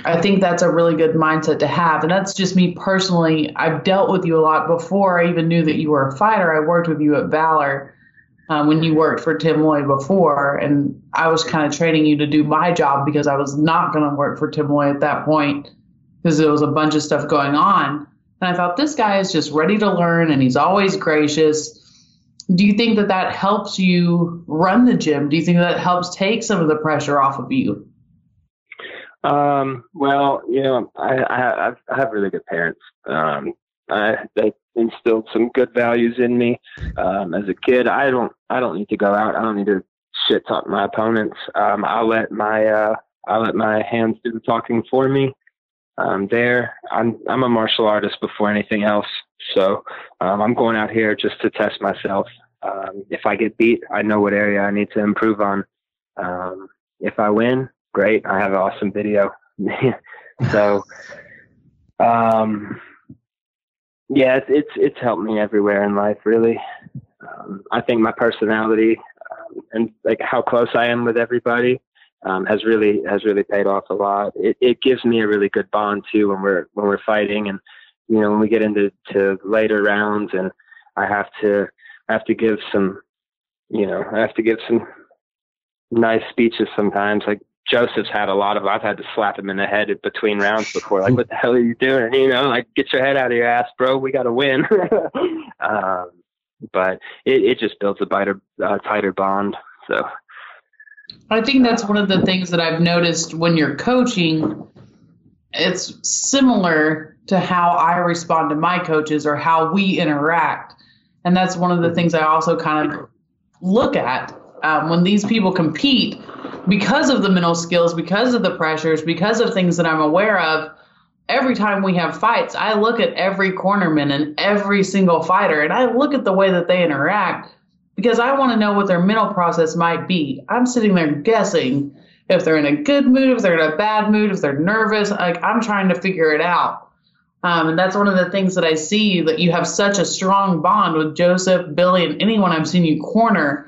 I think that's a really good mindset to have. And that's just me personally. I've dealt with you a lot before I even knew that you were a fighter. I worked with you at Valor um, when you worked for Tim Lloyd before. And I was kind of training you to do my job because I was not going to work for Tim Lloyd at that point because there was a bunch of stuff going on. And I thought, this guy is just ready to learn and he's always gracious. Do you think that that helps you run the gym? Do you think that helps take some of the pressure off of you? Um, well, you know, I, I, I have really good parents. Um, I, they instilled some good values in me. Um, as a kid, I don't, I don't need to go out. I don't need to shit talk my opponents. Um, I'll let my, uh, I'll let my hands do the talking for me. Um, there, I'm, I'm a martial artist before anything else. So, um, I'm going out here just to test myself. Um, if I get beat, I know what area I need to improve on. Um, if I win, great. I have an awesome video. so, um, yeah, it's, it's, it's helped me everywhere in life, really. Um, I think my personality um, and like how close I am with everybody um, has really has really paid off a lot. It, it gives me a really good bond too when we're when we're fighting, and you know when we get into to later rounds, and I have to I have to give some, you know, I have to give some nice speeches sometimes. Like Joseph's had a lot of. I've had to slap him in the head between rounds before. Like, what the hell are you doing? You know, like get your head out of your ass, bro. We got to win. um, but it, it just builds a tighter, uh, tighter bond. So. I think that's one of the things that I've noticed when you're coaching. It's similar to how I respond to my coaches or how we interact. And that's one of the things I also kind of look at um, when these people compete because of the mental skills, because of the pressures, because of things that I'm aware of. Every time we have fights, I look at every cornerman and every single fighter, and I look at the way that they interact because I want to know what their mental process might be. I'm sitting there guessing if they're in a good mood, if they're in a bad mood, if they're nervous. Like I'm trying to figure it out. Um, and that's one of the things that I see that you have such a strong bond with Joseph, Billy, and anyone I've seen you corner.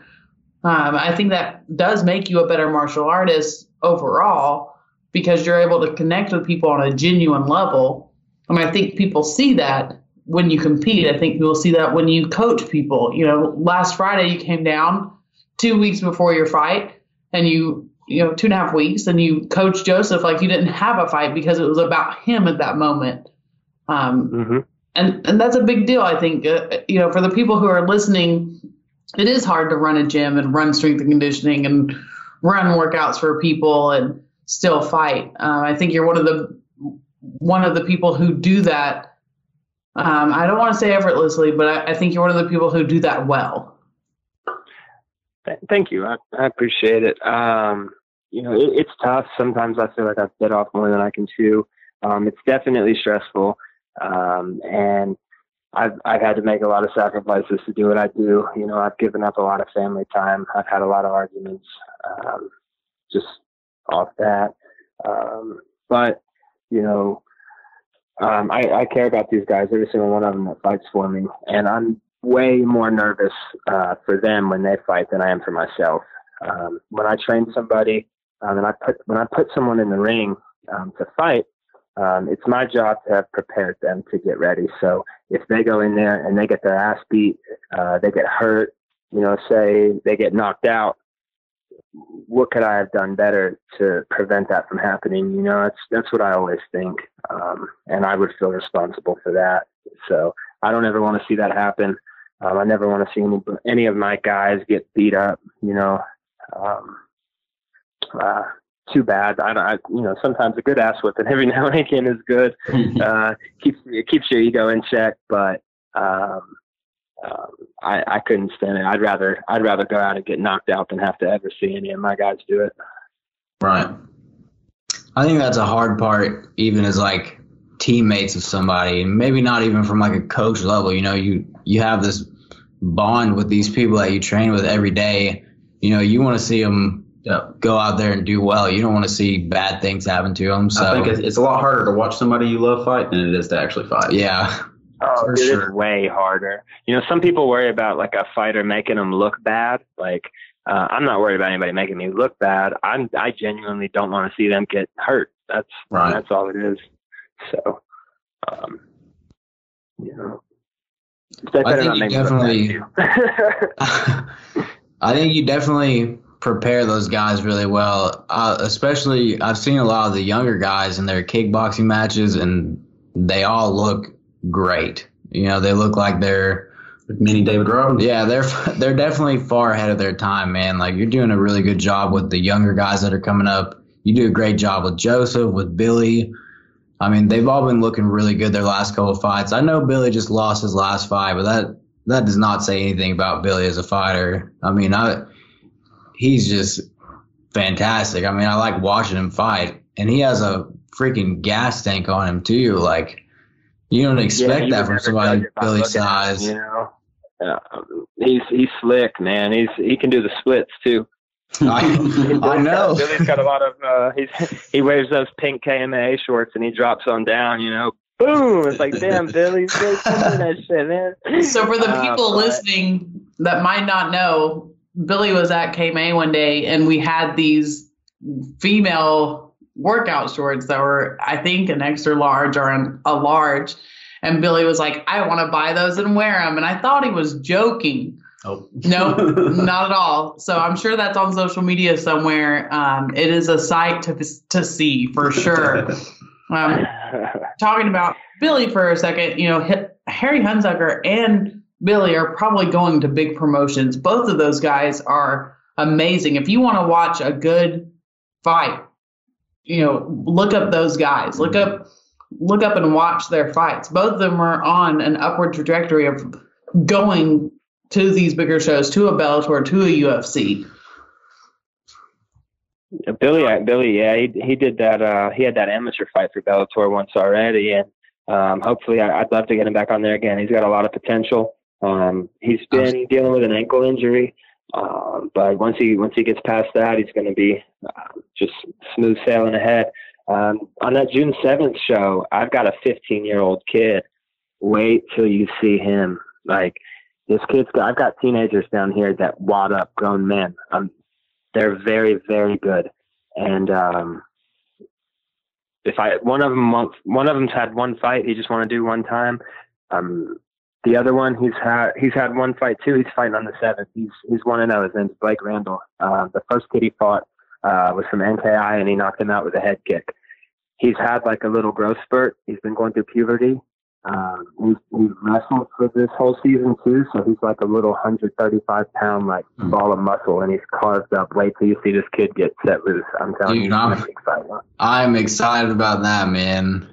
Um, I think that does make you a better martial artist overall because you're able to connect with people on a genuine level. And I think people see that when you compete. I think you'll see that when you coach people. You know, last Friday you came down two weeks before your fight and you, you know, two and a half weeks and you coached Joseph like you didn't have a fight because it was about him at that moment. Um, mm-hmm. And and that's a big deal, I think. Uh, you know, for the people who are listening, it is hard to run a gym and run strength and conditioning and run workouts for people and still fight. Uh, I think you're one of the one of the people who do that. Um, I don't want to say effortlessly, but I, I, think you're one of the people who do that well. Thank you. I, I appreciate it. Um, you know, it, it's tough. Sometimes I feel like I've bit off more than I can chew. Um, it's definitely stressful. Um, and I've, I've had to make a lot of sacrifices to do what I do. You know, I've given up a lot of family time. I've had a lot of arguments, um, just off that. Um, but, you know, um, I, I care about these guys, every single one of them that fights for me. And I'm way more nervous, uh, for them when they fight than I am for myself. Um, when I train somebody, um, and I put, when I put someone in the ring, um, to fight, um, it's my job to have prepared them to get ready. So if they go in there and they get their ass beat, uh, they get hurt, you know, say they get knocked out, what could I have done better to prevent that from happening? You know, that's that's what I always think, um, and I would feel responsible for that. So I don't ever want to see that happen. Um, I never want to see any any of my guys get beat up. You know, um, uh, too bad. I, I, you know, sometimes a good ass whipping every now and again is good. uh, keeps it keeps your ego in check, but um, um, I, I couldn't stand it. I'd rather I'd rather go out and get knocked out than have to ever see any of my guys do it. Right. I think that's a hard part, even as like teammates of somebody, maybe not even from like a coach level. You know, you you have this bond with these people that you train with every day. You know, you want to see them. Go out there and do well. You don't want to see bad things happen to them. So I think it's, it's a lot harder to watch somebody you love fight than it is to actually fight. Yeah. Oh, For dude, sure. it's way harder. You know, some people worry about like a fighter making them look bad. Like, uh, I'm not worried about anybody making me look bad. I'm, I genuinely don't want to see them get hurt. That's Right. that's all it is. So, um, you know, I think you make me look definitely- I think you definitely prepare those guys really well. Uh, especially, I've seen a lot of the younger guys in their kickboxing matches, and they all look great. You know, they look like they're Mini David Rowe. yeah, they're they're definitely far ahead of their time, man. Like you're doing a really good job with the younger guys that are coming up. You do a great job with Joseph, with Billy. I mean, they've all been looking really good their last couple of fights. I know Billy just lost his last fight, but that that does not say anything about Billy as a fighter. I mean, I he's just fantastic. I mean, I like watching him fight, and he has a freaking gas tank on him too. Like you don't expect you that from somebody Billy it by Billy's looking at him, size. You know, um, he's he's slick, man. He's he can do the splits too. I, I know. Billy's got a lot of. Uh, he's he wears those pink KMA shorts and he drops on down. You know, boom! It's like, damn, Billy's good doing that shit, man. So for the Uh, people but- listening that might not know, Billy was at KMA one day and we had these female workout shorts that were, I think, an extra large or an, a large. And Billy was like, I want to buy those and wear them. And I thought he was joking. Oh. No, not at all. So I'm sure that's on social media somewhere. Um, it is a sight to to see for sure. Um, talking about Billy for a second, you know, Harry Hunsucker and Billy are probably going to big promotions. Both of those guys are amazing. If you want to watch a good fight, you know, look up those guys. Look up look up and watch their fights. Both of them are on an upward trajectory of going to these bigger shows, to a Bellator, to a UFC. Billy, Billy, yeah, he he did that. Uh, he had that amateur fight for Bellator once already, and um, hopefully, I, I'd love to get him back on there again. He's got a lot of potential. Um, he's been dealing with an ankle injury, um, but once he once he gets past that, he's going to be uh, just smooth sailing ahead. Um, on that June seventh show, I've got a 15 year old kid. Wait till you see him. Like this kid's got. I've got teenagers down here that wad up grown men. Um, they're very very good and um if i one of them one of them's had one fight he just want to do one time um the other one he's had he's had one fight too he's fighting on the seventh he's he's one and oh his name's blake randall uh the first kid he fought uh was from nki and he knocked him out with a head kick he's had like a little growth spurt he's been going through puberty um, he's, he's wrestled for this whole season too, so he's like a little 135 pound like Hmm. ball of muscle, and he's carved up. Wait till you see this kid get set loose. I'm telling Dude, you, I'm- exciting. I'm excited about that, man.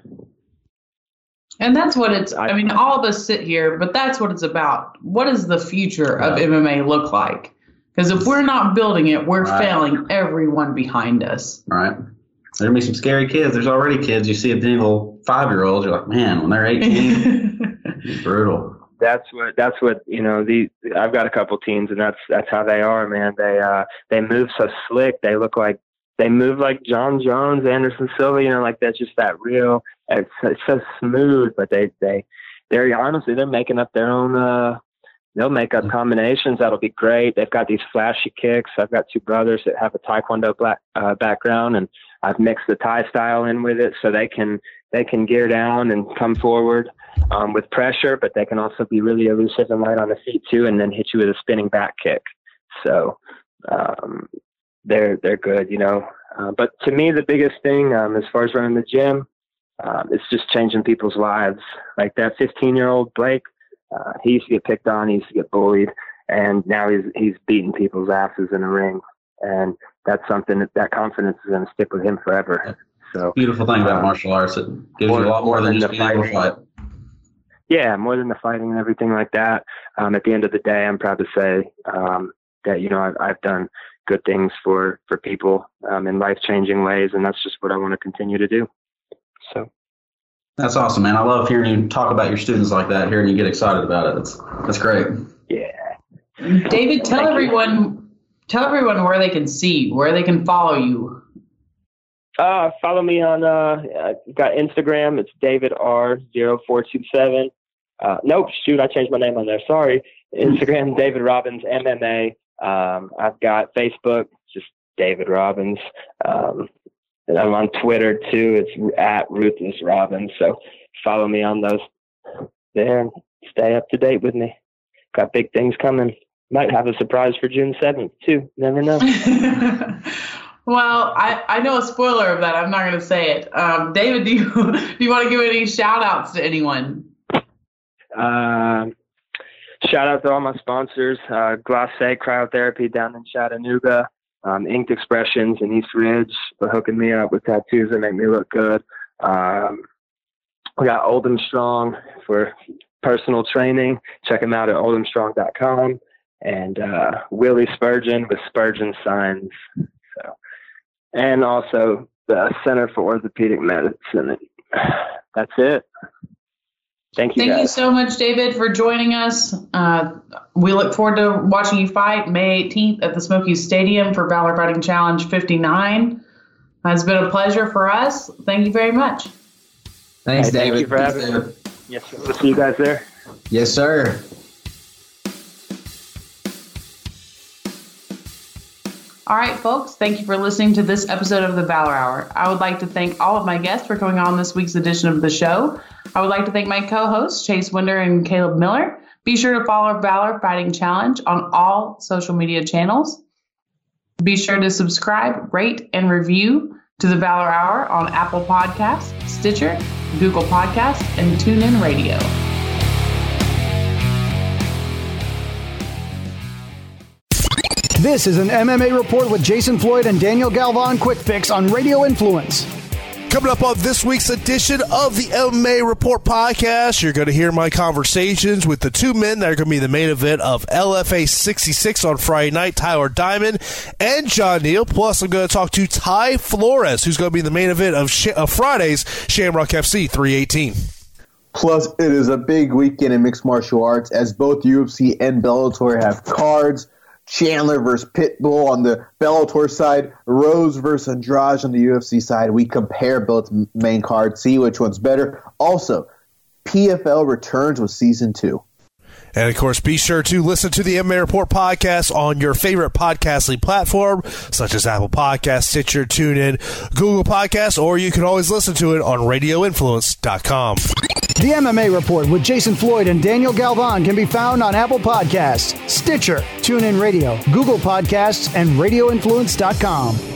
And that's what it's, I mean, all of us sit here, but that's what it's about. What does the future of MMA look like? Because if we're not building it, we're Right. failing everyone behind us. Right. There's gonna be some scary kids. There's already kids. You see a little five year olds. You're like, man, when they're 18, it's brutal. That's what that's what you know. The I've got a couple teens and that's that's how they are, man. They uh they move so slick. They look like they move like Jon Jones, Anderson Silva. You know, like that's just that real. It's, it's so smooth, but they they they're honestly they're making up their own. uh They'll make up combinations that'll be great. They've got these flashy kicks. I've got two brothers that have a taekwondo black, uh, background, and I've mixed the Thai style in with it, so they can they can gear down and come forward um, with pressure, but they can also be really elusive and light on the feet too, and then hit you with a spinning back kick. So um, they're they're good, you know. Uh, but to me, the biggest thing um, as far as running the gym, um, it's just changing people's lives. Like that 15 year old Blake, uh, he used to get picked on, he used to get bullied, and now he's he's beating people's asses in a ring, and that's something that that confidence is going to stick with him forever. So Beautiful thing about Uh, martial arts. It gives more- you a lot more more than than just the being able to fight. fighting. yeah, more than the fighting and everything like that. Um, at the end of the day, I'm proud to say um, that you know I've, I've done good things for for people um, in life changing ways, and that's just what I want to continue to do. So That's awesome, man. I love hearing you talk about your students like that, hearing you get excited about it. That's that's great. yeah, David, tell Thank you. everyone, tell everyone where they can see, where they can follow you. uh, follow me on uh, I've got Instagram. It's David R 427 Uh, nope, shoot, I changed my name on there. Sorry. Instagram David Robins MMA. Um, I've got Facebook, just David Robins. Um, And I'm on Twitter too. It's at Ruthless Robin. So follow me on those there and stay up to date with me. Got big things coming. Might have a surprise for June 7th too. Never know. well, I, I know a spoiler of that. I'm not going to say it. Um, David, do you, do you want to give any shout outs to anyone? Um, shout out to all my sponsors, uh, Glacé Cryotherapy down in Chattanooga, um, Inked Expressions in East Ridge for hooking me up with tattoos that make me look good. Um, we got Oldham Strong for personal training. Check them out at oldhamstrong.com. And uh, Willie Spurgeon with Spurgeon Signs. So, and also the Center for Orthopedic Medicine. That's it. Thank you. Thank guys. you so much, David, for joining us. Uh, we look forward to watching you fight May 18th at the Smokies Stadium for Valor Fighting Challenge 59. It's been a pleasure for us. Thank you very much. Thanks, Hey, David. Thank you for having me. Yes, sir. We'll see you guys there. Yes, sir. All right, folks, thank you for listening to this episode of the Valor Hour. I would like to thank all of my guests for coming on this week's edition of the show. I would like to thank my co hosts, Chase Wender and Caleb Miller. Be sure to follow Valor Fighting Challenge on all social media channels. Be sure to subscribe, rate, and review to the Valor Hour on Apple Podcasts, Stitcher, Google Podcasts, and TuneIn Radio. This is an MMA report with Jason Floyd and Daniel Galvan Quick Fix on Radio Influence. Coming up on this week's edition of the MMA Report podcast, you're going to hear my conversations with the two men that are going to be the main event of LFA 66 on Friday night Tyler Diamond and John Neal. Plus, I'm going to talk to Ty Flores, who's going to be the main event of, Sh- of Friday's Shamrock FC 318. Plus, it is a big weekend in mixed martial arts as both UFC and Bellator have cards. Chandler versus Pitbull on the Bellator side, Rose versus Andrade on the UFC side. We compare both main cards, see which one's better. Also, PFL returns with season two. And of course, be sure to listen to the MMA Report podcast on your favorite podcasting platform, such as Apple Podcasts, Stitcher, TuneIn, Google Podcasts, or you can always listen to it on RadioInfluence.com. The MMA Report with Jason Floyd and Daniel Galvan can be found on Apple Podcasts, Stitcher, TuneIn Radio, Google Podcasts, and RadioInfluence.com.